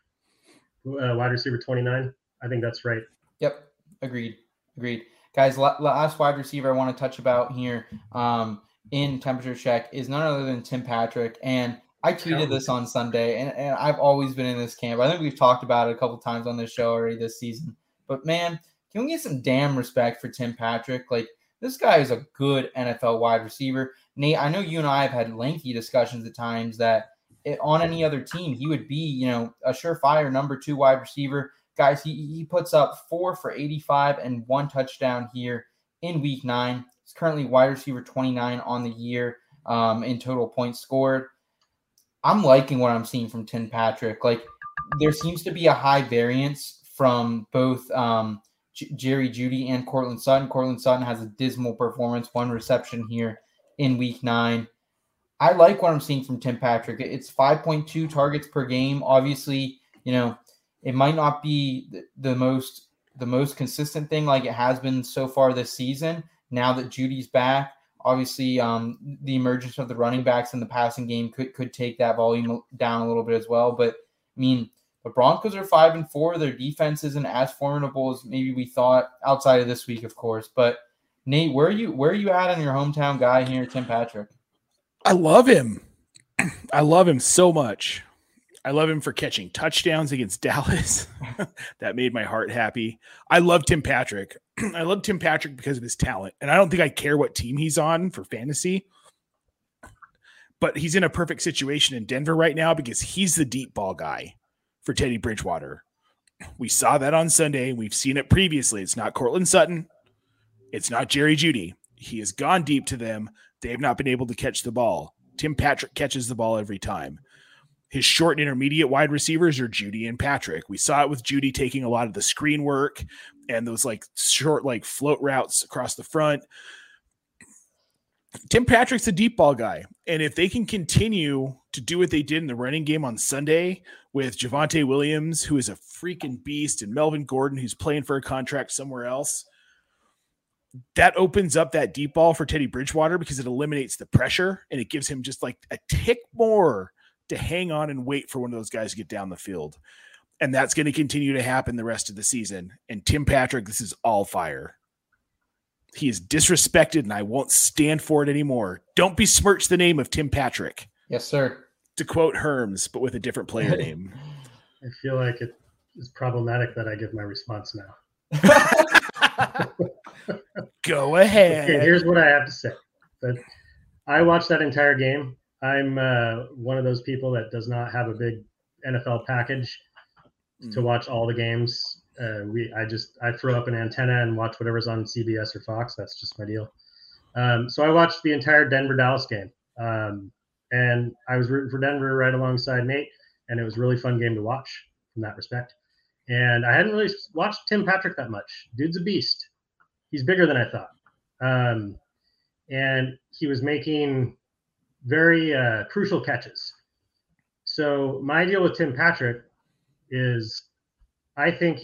uh, wide receiver 29. I think that's right. Yep, agreed, agreed. Guys, la- last wide receiver I want to touch about here um, in temperature check is none other than Tim Patrick. And I tweeted this on Sunday, and, and I've always been in this camp. I think we've talked about it a couple times on this show already this season. But man, can we get some damn respect for Tim Patrick? Like, this guy is a good NFL wide receiver. Nate, I know you and I have had lengthy discussions at times that it, on any other team, he would be, you know, a surefire number two wide receiver guys, he, he puts up four for 85 and one touchdown here in week nine. He's currently wide receiver 29 on the year um, in total points scored. I'm liking what I'm seeing from Tim Patrick. Like, there seems to be a high variance from both um, J- Jerry Jeudy and Courtland Sutton. Courtland Sutton has a dismal performance, one reception here in week nine. I like what I'm seeing from Tim Patrick. It's 5.2 targets per game. Obviously, you know, it might not be the, the most the most consistent thing like it has been so far this season. Now that Jeudy's back, obviously, um, the emergence of the running backs in the passing game could could take that volume down a little bit as well. But I mean, the Broncos are five and four. Their defense isn't as formidable as maybe we thought outside of this week, of course. But Nate, where are you where are you at on your hometown guy here, Tim Patrick? I love him. I love him so much. I love him for catching touchdowns against Dallas. that made my heart happy. I love Tim Patrick. I love Tim Patrick because of his talent. And I don't think I care what team he's on for fantasy. But he's in a perfect situation in Denver right now because he's the deep ball guy for Teddy Bridgewater. We saw that on Sunday. We've seen it previously. It's not Courtland Sutton. It's not Jerry Jeudy. He has gone deep to them. They have not been able to catch the ball. Tim Patrick catches the ball every time. His short and intermediate wide receivers are Jeudy and Patrick. We saw it with Jeudy taking a lot of the screen work and those like short, like float routes across the front. Tim Patrick's a deep ball guy. And if they can continue to do what they did in the running game on Sunday with Javonte Williams, who is a freaking beast, and Melvin Gordon, who's playing for a contract somewhere else, that opens up that deep ball for Teddy Bridgewater because it eliminates the pressure and it gives him just like a tick more to hang on and wait for one of those guys to get down the field. And that's going to continue to happen the rest of the season. And Tim Patrick, this is all fire. He is disrespected and I won't stand for it anymore. Don't besmirch the name of Tim Patrick, Yes, sir. to quote Herms, but with a different player name. I feel like it is problematic that I give my response now. Go ahead. Okay, here's what I have to say. But I watched that entire game. I'm uh, one of those people that does not have a big NFL package to Mm. watch all the games. Uh, we, I just, I throw up an antenna and watch whatever's on CBS or Fox. That's just my deal. Um, so I watched the entire Denver Dallas game, um, and I was rooting for Denver right alongside Nate, and it was a really fun game to watch from that respect. And I hadn't really watched Tim Patrick that much. Dude's a beast. He's bigger than I thought. Um, and he was making very uh, crucial catches. So my deal with Tim Patrick is, I think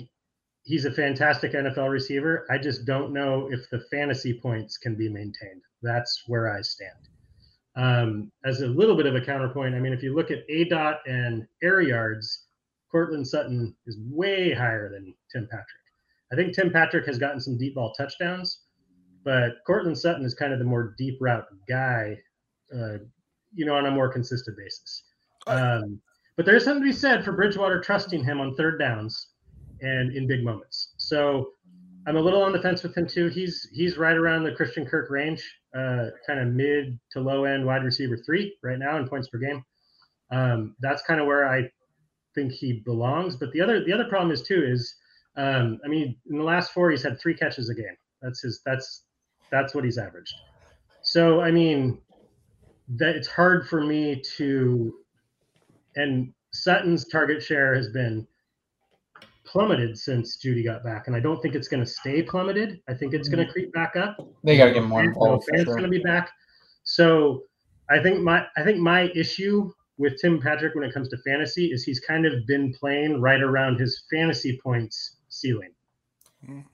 he's a fantastic NFL receiver. I just don't know if the fantasy points can be maintained. That's where I stand. Um, as a little bit of a counterpoint, I mean, if you look at aDOT and air yards, Courtland Sutton is way higher than Tim Patrick. I think Tim Patrick has gotten some deep ball touchdowns, but Courtland Sutton is kind of the more deep route guy, uh, you know, on a more consistent basis. Um, but there's something to be said for Bridgewater trusting him on third downs and in big moments. So I'm a little on the fence with him too. He's he's right around the Christian Kirk range, uh, kind of mid to low end wide receiver three right now in points per game. Um, that's kind of where I think he belongs. But the other the other problem is too is um, I mean in the last four he's had three catches a game. That's his that's that's what he's averaged. So I mean that it's hard for me to and Sutton's target share has been plummeted since Jeudy got back, and I don't think it's going to stay plummeted. I think it's going to mm. creep back up. They got to get more involved for fans sure. going to be back. So I think my I think my issue with Tim Patrick when it comes to fantasy is he's kind of been playing right around his fantasy points ceiling. Mm.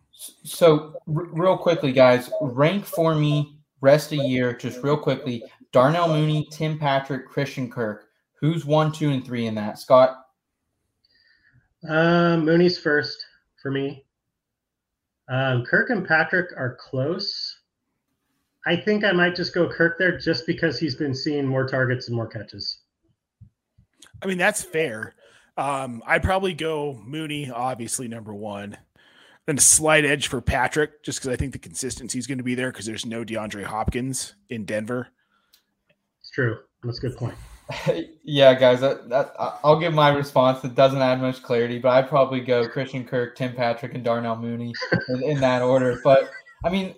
So, r- real quickly, guys, rank for me rest a year, just real quickly. Darnell Mooney, Tim Patrick, Christian Kirk. Who's one, two, and three in that? Scott? Um, Mooney's first for me. Um, Kirk and Patrick are close. I think I might just go Kirk there just because he's been seeing more targets and more catches. I mean, that's fair. Um, I'd probably go Mooney, obviously number one. Then a slight edge for Patrick, just because I think the consistency is going to be there because there's no DeAndre Hopkins in Denver. True. That's a good point. yeah, guys, that, that I- I'll give my response. It doesn't add much clarity, but I'd probably go Christian Kirk, Tim Patrick, and Darnell Mooney in, in that order. But I mean,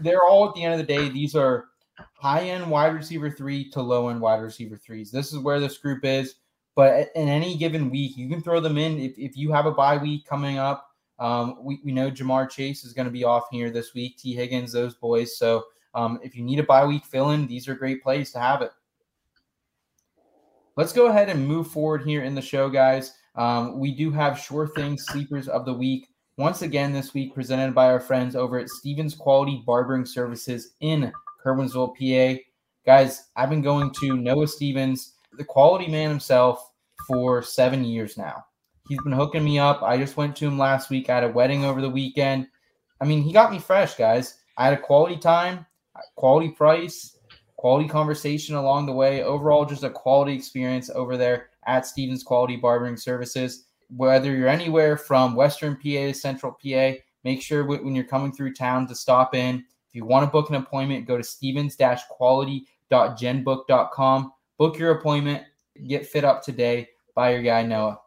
they're all at the end of the day. These are high end wide receiver three to low end wide receiver threes. This is where this group is. But in any given week, you can throw them in. If, if you have a bye week coming up, um, we, we know Ja'Marr Chase is going to be off here this week. Tee Higgins, those boys. So um, if you need a bye week fill in, these are great plays to have it. Let's go ahead and move forward here in the show, guys. Um, we do have Sure Things Sleepers of the Week. Once again, this week presented by our friends over at Stevens Quality Barbering Services in Curwensville, PA. Guys, I've been going to Noah Stevens, the quality man himself, for seven years now. He's been hooking me up. I just went to him last week. I had a wedding over the weekend. I mean, he got me fresh, guys. I had a quality time, quality price, quality conversation along the way. Overall, just a quality experience over there at Stevens Quality Barbering Services. Whether you're anywhere from Western PA to Central PA, make sure when you're coming through town to stop in. If you want to book an appointment, go to stevens-quality.genbook.com. Book your appointment, get fit up today by your guy Noah.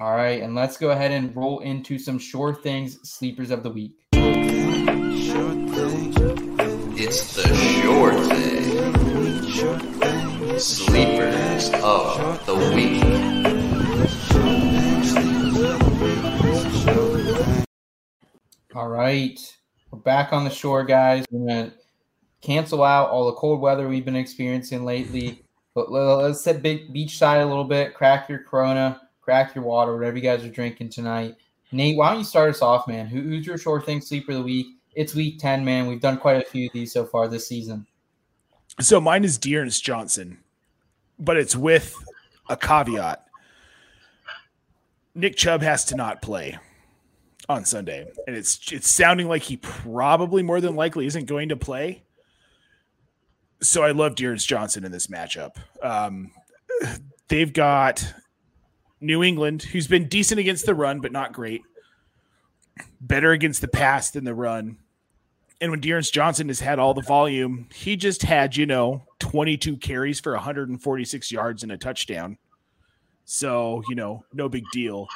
All right, and let's go ahead and roll into some sure things sleepers of the week. It's the short thing. Sleepers of the week. All right. We're back on the shore, guys. We're going to cancel out all the cold weather we've been experiencing lately. But let's sit big beachside a little bit, crack your Corona, crack your water, whatever you guys are drinking tonight. Nate, why don't you start us off, man? Who, who's your short thing sleeper of the week? It's week 10, man. We've done quite a few of these so far this season. So mine is D'Ernest Johnson, but it's with a caveat. Nick Chubb has to not play on Sunday, and it's it's sounding like he probably more than likely isn't going to play. So I love D'Ernest Johnson in this matchup. Um, they've got New England, who's been decent against the run, but not great. Better against the pass than the run. And when D'Ernest Johnson has had all the volume, he just had, you know, 22 carries for 146 yards and a touchdown. So, you know, no big deal.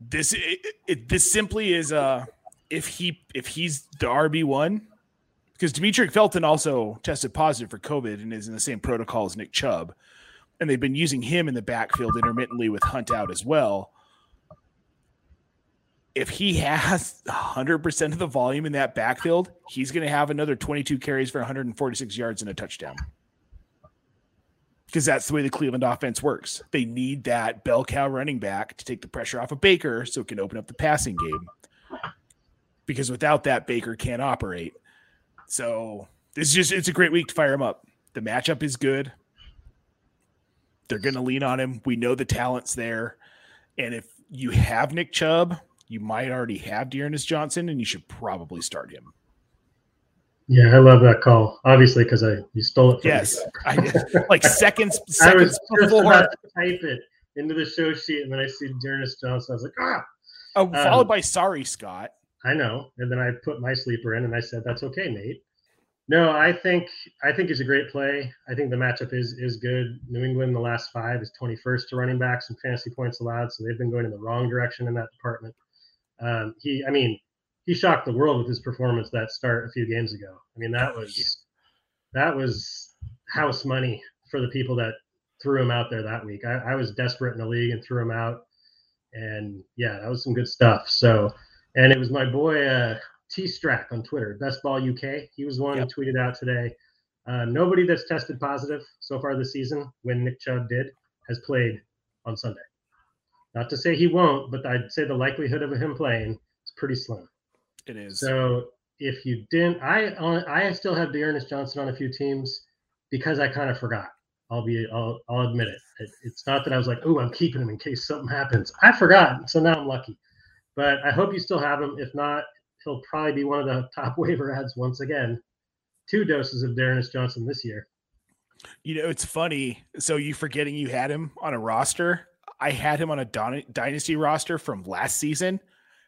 This it, it, this simply is uh if he if he's the RB1 because Demetric Felton also tested positive for COVID and is in the same protocol as Nick Chubb. And they've been using him in the backfield intermittently with Hunt out as well. If he has 100% of the volume in that backfield, he's going to have another 22 carries for 146 yards and a touchdown. Because that's the way the Cleveland offense works. They need that bell cow running back to take the pressure off of Baker so it can open up the passing game. Because without that, Baker can't operate. So it's just it's a great week to fire him up. The matchup is good. They're going to lean on him. We know the talent's there, and if you have Nick Chubb, you might already have D'Ernest Johnson, and you should probably start him. Yeah, I love that call. Obviously, because I you stole it. From Yes, I, like seconds me. I was seconds just before, about to type it into the show sheet, and then I see D'Ernest Johnson. I was like, ah, oh, followed um, by sorry Scott. I know. And then I put my sleeper in, and I said, "That's okay, Nate." No, I think I think it's a great play. I think the matchup is is good. New England, the last five is 21st to running backs and fantasy points allowed, so they've been going in the wrong direction in that department. Um, he, I mean, he shocked the world with his performance that start a few games ago. I mean, that was that was house money for the people that threw him out there that week. I, I was desperate in the league and threw him out, and yeah, that was some good stuff. So and it was my boy uh, T Strack on Twitter, Best Ball UK. He was the one Yep. who tweeted out today. Uh, nobody that's tested positive so far this season, when Nick Chubb did, has played on Sunday. Not to say he won't, but I'd say the likelihood of him playing is pretty slim. It is. So if you didn't, I I still have D'Ernest Johnson on a few teams because I kind of forgot. I'll be I'll, I'll admit it. it. It's not that I was like, oh, I'm keeping him in case something happens. I forgot, so now I'm lucky. But I hope you still have him. If not, he'll probably be one of the top waiver ads once again. Two doses of D'Ernest Johnson this year. You know, it's funny. So you forgetting you had him on a roster. I had him on a Don- dynasty roster from last season,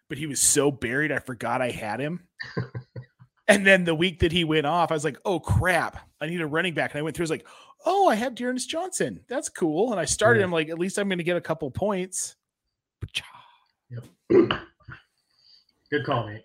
but he was so buried I forgot I had him. and then the week that he went off, I was like, "Oh crap! I need a running back." And I went through, I was like, "Oh, I have D'Ernest Johnson. That's cool." And I started Yeah. him like, at least I'm going to get a couple points. Good call, mate.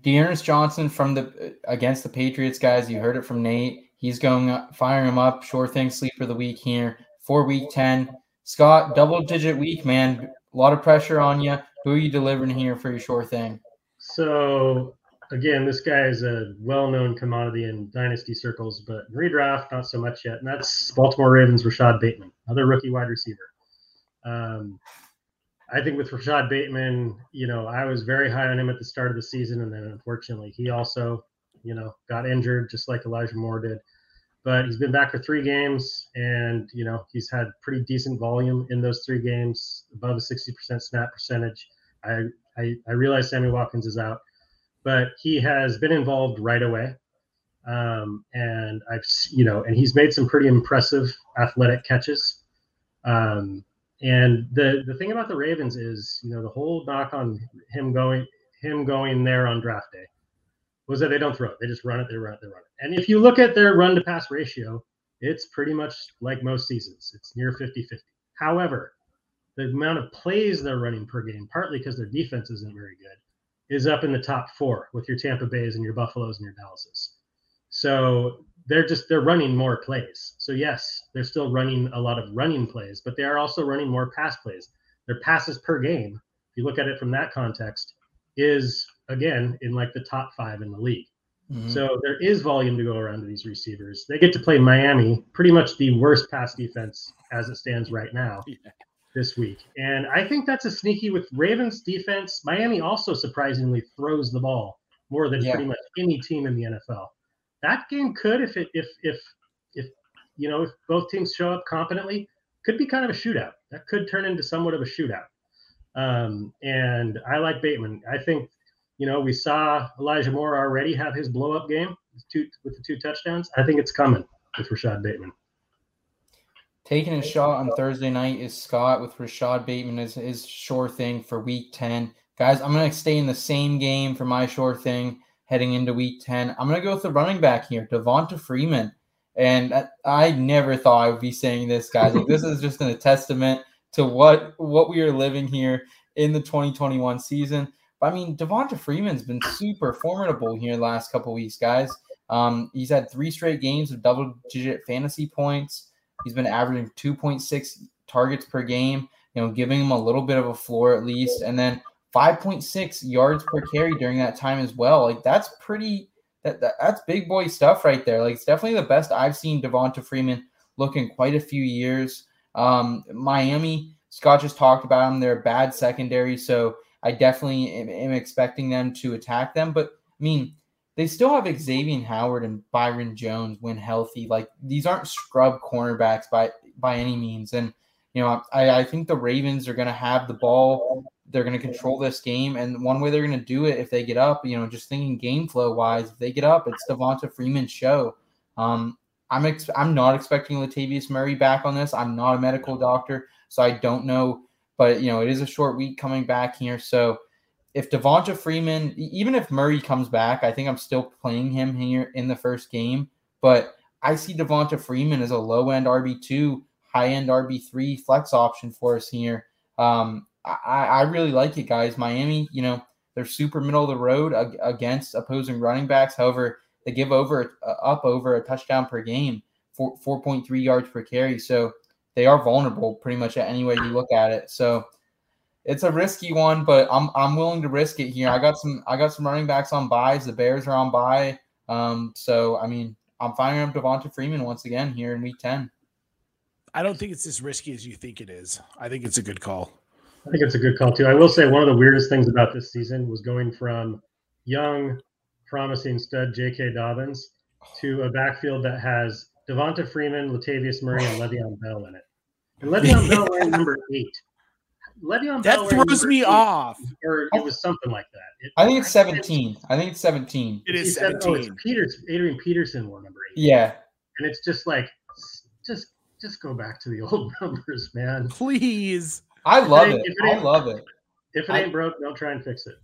D'Ernest Johnson from the against the Patriots guys. You heard it from Nate. He's going up, firing him up. Sure thing, sleeper of the week here for week ten. Scott, double digit week, man. A lot of pressure on you. Who are you delivering here for your sure thing? So again, this guy is a well-known commodity in dynasty circles, but redraft, not so much yet. And that's Baltimore Ravens Rashad Bateman, another rookie wide receiver. Um, I think with Rashad Bateman, you know, I was very high on him at the start of the season, and then unfortunately, he also, you know, got injured just like Elijah Moore did. But he's been back for three games, and you know, he's had pretty decent volume in those three games, above a 60% snap percentage. I I, I realize Sammy Watkins is out, but he has been involved right away. Um, and I've, you know, and he's made some pretty impressive athletic catches. Um, and the the thing about the Ravens is, you know, the whole knock on him going him going there on draft day was that they don't throw it; they just run it, they run it, they run it. And if you look at their run to pass ratio, it's pretty much like most seasons. It's near 50-50. However, the amount of plays they're running per game, partly because their defense isn't very good, is up in the top four with your Tampa Bays and your Buffaloes and your Dallases. So they're just they're running more plays. So yes, they're still running a lot of running plays, but they are also running more pass plays. Their passes per game, if you look at it from that context, is again in like the top five in the league. Mhm. So there is volume to go around to these receivers. They get to play Miami, pretty much the worst pass defense as it stands right now Yeah. this week. And I think that's a sneaky with Ravens defense. Miami also surprisingly throws the ball more than Yeah. pretty much any team in the NFL. That game could, if it if if if you know if both teams show up competently, could be kind of a shootout. That could turn into somewhat of a shootout. Um, and I like Bateman. I think you know we saw Elijah Moore already have his blow up game with two with the two touchdowns. I think it's coming with Rashad Bateman. Taking a shot on Thursday night is Scott with Rashad Bateman as his sure thing for week 10. Guys, I'm going to stay in the same game for my sure thing heading into week 10. I'm going to go with the running back here, Devonta Freeman. And I, I never thought I would be saying this, guys. Like, this is just a testament to what what we are living here in the 2021 season. I mean, Devonta Freeman's been super formidable here the last couple weeks, guys. Um, he's had three straight games of double digit fantasy points. He's been averaging 2.6 targets per game, you know, giving him a little bit of a floor at least. And then 5.6 yards per carry during that time as well. Like that's pretty that, that that's big boy stuff right there. Like it's definitely the best I've seen Devonta Freeman look in quite a few years. Um, Miami, Scott just talked about them. They're a bad secondary, so I definitely am, am expecting them to attack them. But I mean, they still have Xavier Howard and Byron Jones when healthy. Like these aren't scrub cornerbacks by by any means. And you know, I, I think the Ravens are going to have the ball. They're going to control this game, and one way they're going to do it if they get up, you know, just thinking game flow wise, if they get up, it's Devonta Freeman's show. Um, I'm ex- I'm not expecting Latavius Murray back on this. I'm not a medical doctor, so I don't know. But you know, it is a short week coming back here, so if Devonta Freeman, even if Murray comes back, I think I'm still playing him here in the first game. But I see Devonta Freeman as a low end RB2, high end RB3 flex option for us here. Um, I, I really like it, guys. Miami, you know, they're super middle of the road against opposing running backs. However, they give over uh, up over a touchdown per game, 4, 4.3 yards per carry. So they are vulnerable pretty much at any way you look at it. So it's a risky one, but I'm I'm willing to risk it here. I got some I got some running backs on buys. The Bears are on buy. Um, so I mean, I'm firing up Devonta Freeman once again here in week 10. I don't think it's as risky as you think it is. I think it's a good call. I think it's a good call too. I will say one of the weirdest things about this season was going from young, promising stud J.K. Dobbins to a backfield that has Devonta Freeman, Latavius Murray, and Le'Veon Bell in it. And Le'Veon Bell wearing number eight. Le'Veon that Bell throws me off. Or it was something like that. It, I think it's 17. I think it's 17. It is said, 17. oh, it's Peters, Adrian Peterson wore number eight. Yeah. And it's just like, just just go back to the old numbers, man. Please. I love it. it. I love it. If it ain't broke, don't try and fix it.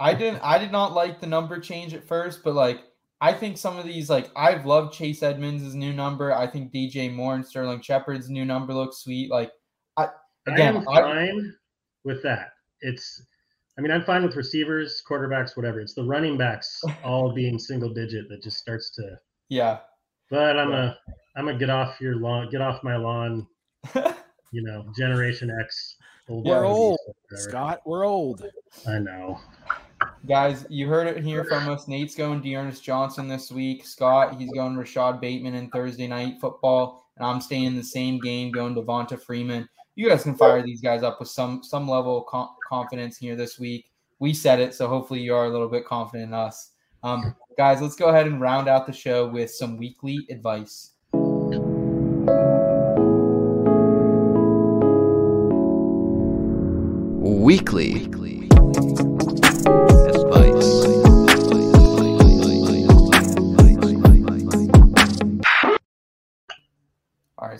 I didn't. I did not like the number change at first, but like I think some of these, like I've loved Chase Edmonds' new number. I think DJ Moore and Sterling Shepard's new number looks sweet. Like I again, I'm fine with that. It's, I mean, I'm fine with receivers, quarterbacks, whatever. It's the running backs all being single digit that just starts to. Yeah. But I'm a, I'm a get off your lawn, get off my lawn. you know, Generation X. Old we're old, Scott. We're old. I know. Guys, you heard it here from us. Nate's going D'Ernest Johnson this week. Scott, he's going Rashad Bateman in Thursday night football. And I'm staying in the same game, going Devonta Freeman you guys can fire these guys up with some some level of com- confidence here this week. We said it, so hopefully you are a little bit confident in us. Um, guys, let's go ahead and round out the show with some weekly advice. Weekly. right.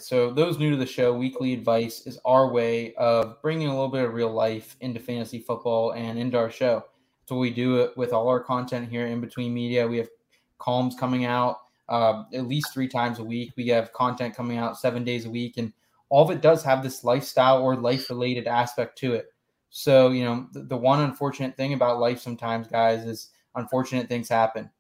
So, those new to the show, weekly advice is our way of bringing a little bit of real life into fantasy football and into our show. So, we do it with all our content here in between media. We have columns coming out uh, at least three times a week. We have content coming out seven days a week, and all of it does have this lifestyle or life related aspect to it. So, you know, the, the one unfortunate thing about life sometimes, guys, is unfortunate things happen.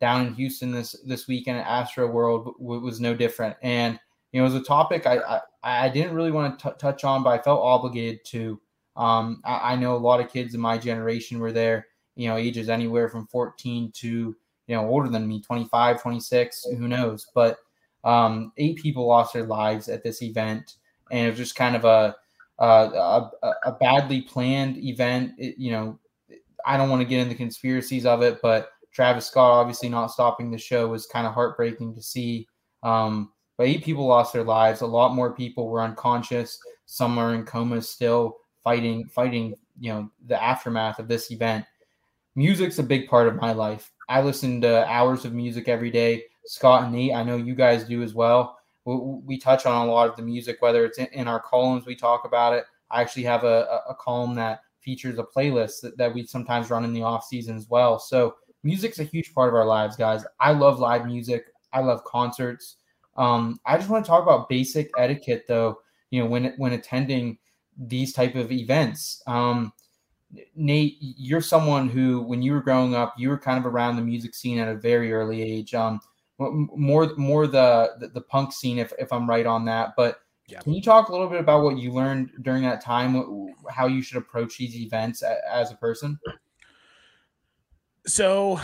Down in Houston this this weekend at Astroworld w- was no different, and you know, it was a topic I I, I didn't really want to t- touch on, but I felt obligated to. Um, I, I, know a lot of kids in my generation were there, you know, ages anywhere from 14 to, you know, older than me, 25, 26, who knows. But um, eight people lost their lives at this event. And it was just kind of a, a, a badly planned event. It, you know, I don't want to get into conspiracies of it, but Travis Scott obviously not stopping the show was kind of heartbreaking to see. Um, but eight people lost their lives. A lot more people were unconscious. Some are in comas still, fighting, fighting. You know the aftermath of this event. Music's a big part of my life. I listen to hours of music every day. Scott and Nate, I know you guys do as well. we, we touch on a lot of the music, whether it's in, in our columns, we talk about it. I actually have a, a, column that features a playlist that, that we sometimes run in the off season as well. So music's a huge part of our lives, guys. I love live music. I love concerts. Um, I just want to talk about basic etiquette, though. You know, when when attending these type of events. Um, Nate, you're someone who, when you were growing up, you were kind of around the music scene at a very early age. Um, more more the, the, the punk scene, if if I'm right on that. But yeah. can you talk a little bit about what you learned during that time, how you should approach these events as a person? So,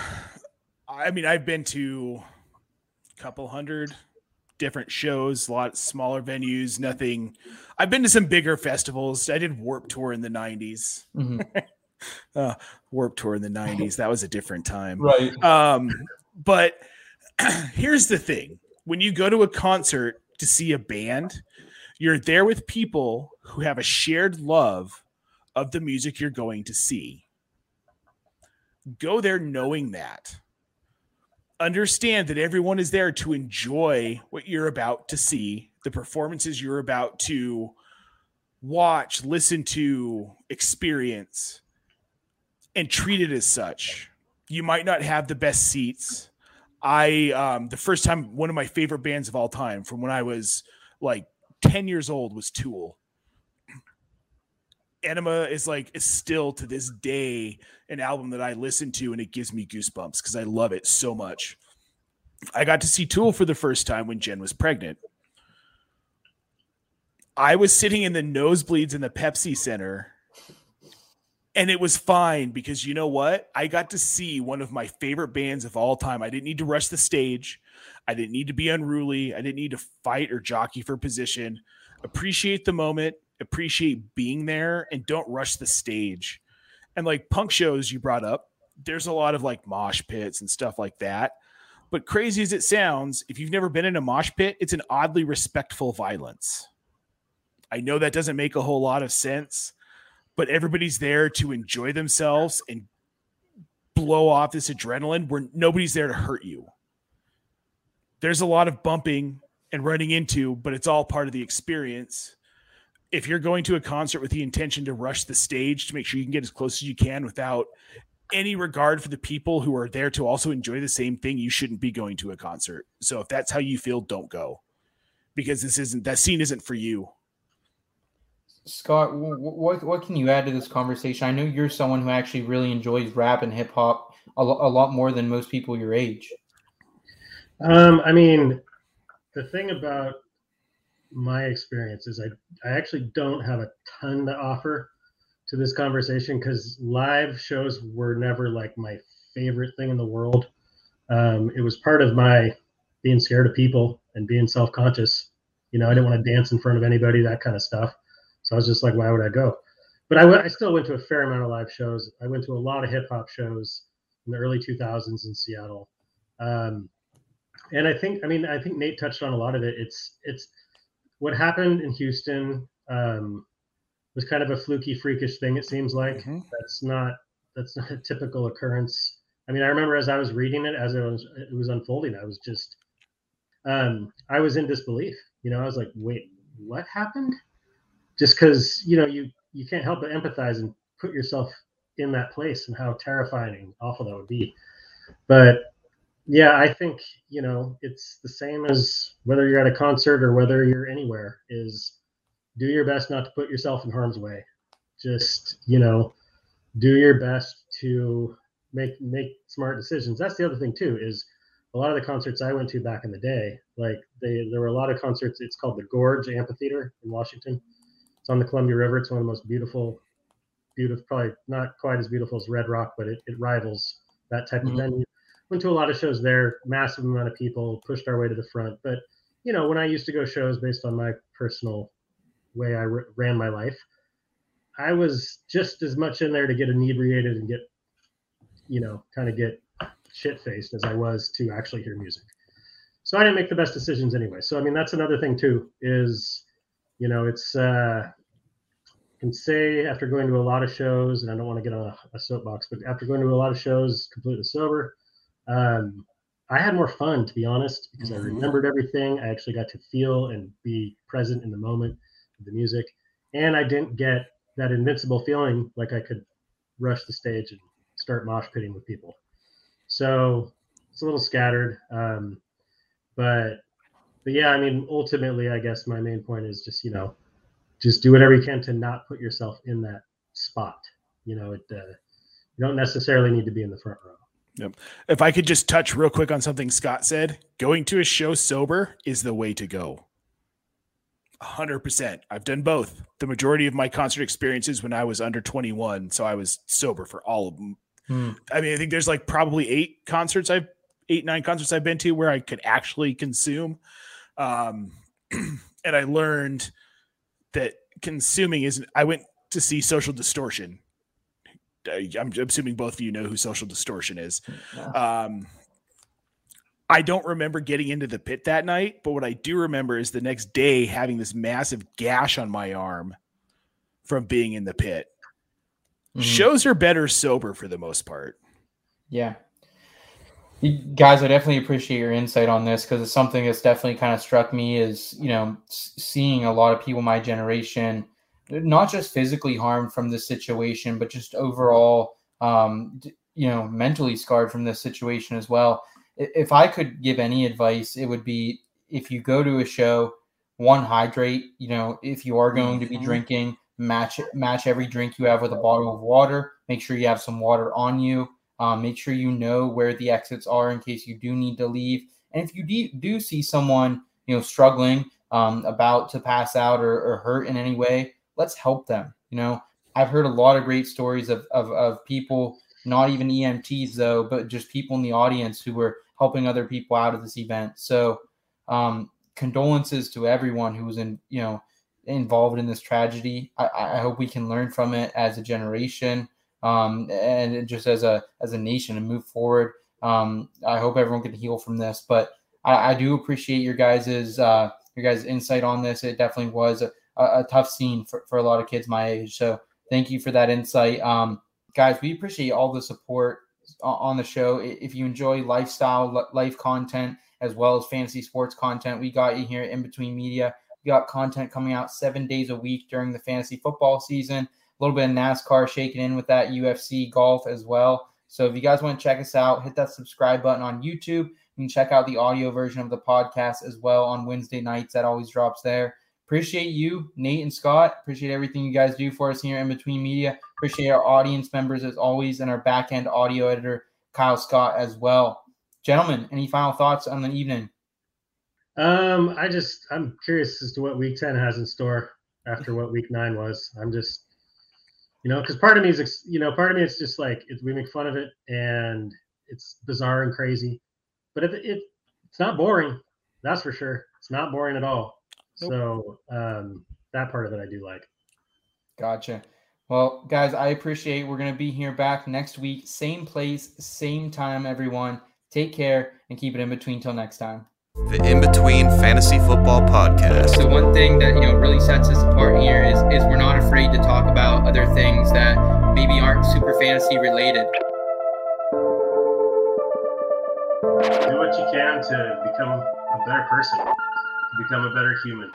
I mean, I've been to a couple hundred different shows, a lot smaller venues, nothing. I've been to some bigger festivals. I did Warp Tour in the 90s. Mm-hmm. uh, Warp Tour in the 90s. That was a different time. Right. Um, but here's the thing when you go to a concert to see a band, you're there with people who have a shared love of the music you're going to see. Go there knowing that understand that everyone is there to enjoy what you're about to see, the performances you're about to watch, listen to, experience, and treat it as such. You might not have the best seats. I um the first time one of my favorite bands of all time from when I was like 10 years old was Tool. Ænima is like is still to this day an album that I listen to and it gives me goosebumps because I love it so much. I got to see Tool for the first time when Jen was pregnant. I was sitting in the nosebleeds in the Pepsi Center and it was fine because you know what? I got to see one of my favorite bands of all time. I didn't need to rush the stage. I didn't need to be unruly. I didn't need to fight or jockey for position. Appreciate the moment, appreciate being there and don't rush the stage. And like punk shows you brought up, there's a lot of like mosh pits and stuff like that. But crazy as it sounds, if you've never been in a mosh pit, it's an oddly respectful violence. I know that doesn't make a whole lot of sense, but everybody's there to enjoy themselves and blow off this adrenaline where nobody's there to hurt you. There's a lot of bumping and running into, but it's all part of the experience if you're going to a concert with the intention to rush the stage to make sure you can get as close as you can without any regard for the people who are there to also enjoy the same thing, you shouldn't be going to a concert. So if that's how you feel, don't go because this isn't that scene isn't for you. Scott, what what can you add to this conversation? I know you're someone who actually really enjoys rap and hip hop a, a lot more than most people your age. Um, I mean, the thing about my experience is I, I actually don't have a ton to offer to this conversation because live shows were never like my favorite thing in the world. Um, it was part of my being scared of people and being self conscious. You know, I didn't want to dance in front of anybody, that kind of stuff. So I was just like, why would I go? But I, I still went to a fair amount of live shows. I went to a lot of hip hop shows in the early 2000s in Seattle. Um, and I think, I mean, I think Nate touched on a lot of it. It's, it's, what happened in Houston um, was kind of a fluky, freakish thing. It seems like mm-hmm. that's not that's not a typical occurrence. I mean, I remember as I was reading it, as it was it was unfolding, I was just um, I was in disbelief. You know, I was like, wait, what happened? Just because you know you you can't help but empathize and put yourself in that place and how terrifying and awful that would be. But yeah, I think you know it's the same as whether you're at a concert or whether you're anywhere. Is do your best not to put yourself in harm's way. Just you know, do your best to make make smart decisions. That's the other thing too. Is a lot of the concerts I went to back in the day, like they there were a lot of concerts. It's called the Gorge Amphitheater in Washington. It's on the Columbia River. It's one of the most beautiful, beautiful, probably not quite as beautiful as Red Rock, but it, it rivals that type mm-hmm. of venue went to a lot of shows there, massive amount of people, pushed our way to the front. But you know, when I used to go shows based on my personal way I r- ran my life, I was just as much in there to get inebriated and get, you know, kind of get shit faced as I was to actually hear music. So I didn't make the best decisions anyway. So I mean, that's another thing too. Is you know, it's uh, can say after going to a lot of shows, and I don't want to get on a, a soapbox, but after going to a lot of shows completely sober, um, I had more fun, to be honest, because I Mhm. remembered everything. I actually got to feel and be present in the moment of the music, and I didn't get that invincible feeling like I could rush the stage and start mosh pitting with people. So it's a little scattered, um, but but yeah, I mean, ultimately, I guess my main point is just you know, just do whatever you can to not put yourself in that spot. You know, it uh, you don't necessarily need to be in the front row. If I could just touch real quick on something Scott said, going to a show sober is the way to go. 100%. I've done both. The majority of my concert experiences when I was under 21, so I was sober for all of them. Hmm. I mean, I think there's like probably eight concerts I've eight nine concerts I've been to where I could actually consume. Um and I learned that consuming isn't I went to see Social Distortion. I- I'm assuming both of you know who Social Distortion is. Um, I don't remember getting into the pit that night, but what I do remember is the next day having this massive gash on my arm from being in the pit. Mhm. Shows are better sober for the most part. Yeah. You guys, I definitely appreciate your insight on this because it's something that's definitely kind of struck me is, you know, seeing a lot of people my generation, not just physically harmed from this situation, but just overall, um, you know, mentally scarred from this situation as well. If I could give any advice, it would be if you go to a show, one, hydrate. You know, if you are going to be Mhm. drinking, match match every drink you have with a bottle of water. Make sure you have some water on you. Um, make sure you know where the exits are in case you do need to leave. And if you de- do see someone, you know, struggling, um, about to pass out or, or hurt in any way, let's help them. You know, I've heard a lot of great stories of, of, of people, not even EMTs though, but just people in the audience who were helping other people out of this event. So, um, condolences to everyone who was in, you know, involved in this tragedy. I, I hope we can learn from it as a generation um, and just as a as a nation and move forward. Um, I hope everyone can heal from this. But I, I do appreciate your guys's uh, your guys' insight on this. It definitely was a, a, tough scene for, for a lot of kids my age. So thank you for that insight, um, guys. We appreciate all the support on the show. If you enjoy lifestyle life content as well as fantasy sports content, we got you here in between media. We got content coming out seven days a week during the fantasy football season. A little bit of NASCAR shaking in with that UFC golf as well. So if you guys want to check us out, hit that subscribe button on YouTube. You can check out the audio version of the podcast as well on Wednesday nights. That always drops there. Appreciate you, Nate and Scott. Appreciate everything you guys do for us here in Between Media. Appreciate our audience members as always, and our back end audio editor, Kyle Scott, as well. Gentlemen, any final thoughts on the evening? Um, I just I'm curious as to what Week Ten has in store after what Week Nine was. I'm just, you know, because part of me is, you know, part of me it's just like it's, we make fun of it and it's bizarre and crazy, but it, it it's not boring. That's for sure. It's not boring at all. Nope. So um, that part of it I do like. Gotcha. Well, guys, I appreciate. We're gonna be here back next week, same place, same time. Everyone, take care and keep it in between till next time. The In Between Fantasy Football Podcast. So one thing that you know really sets us apart here is is we're not afraid to talk about other things that maybe aren't super fantasy related. Do what you can to become a better person, to become a better human.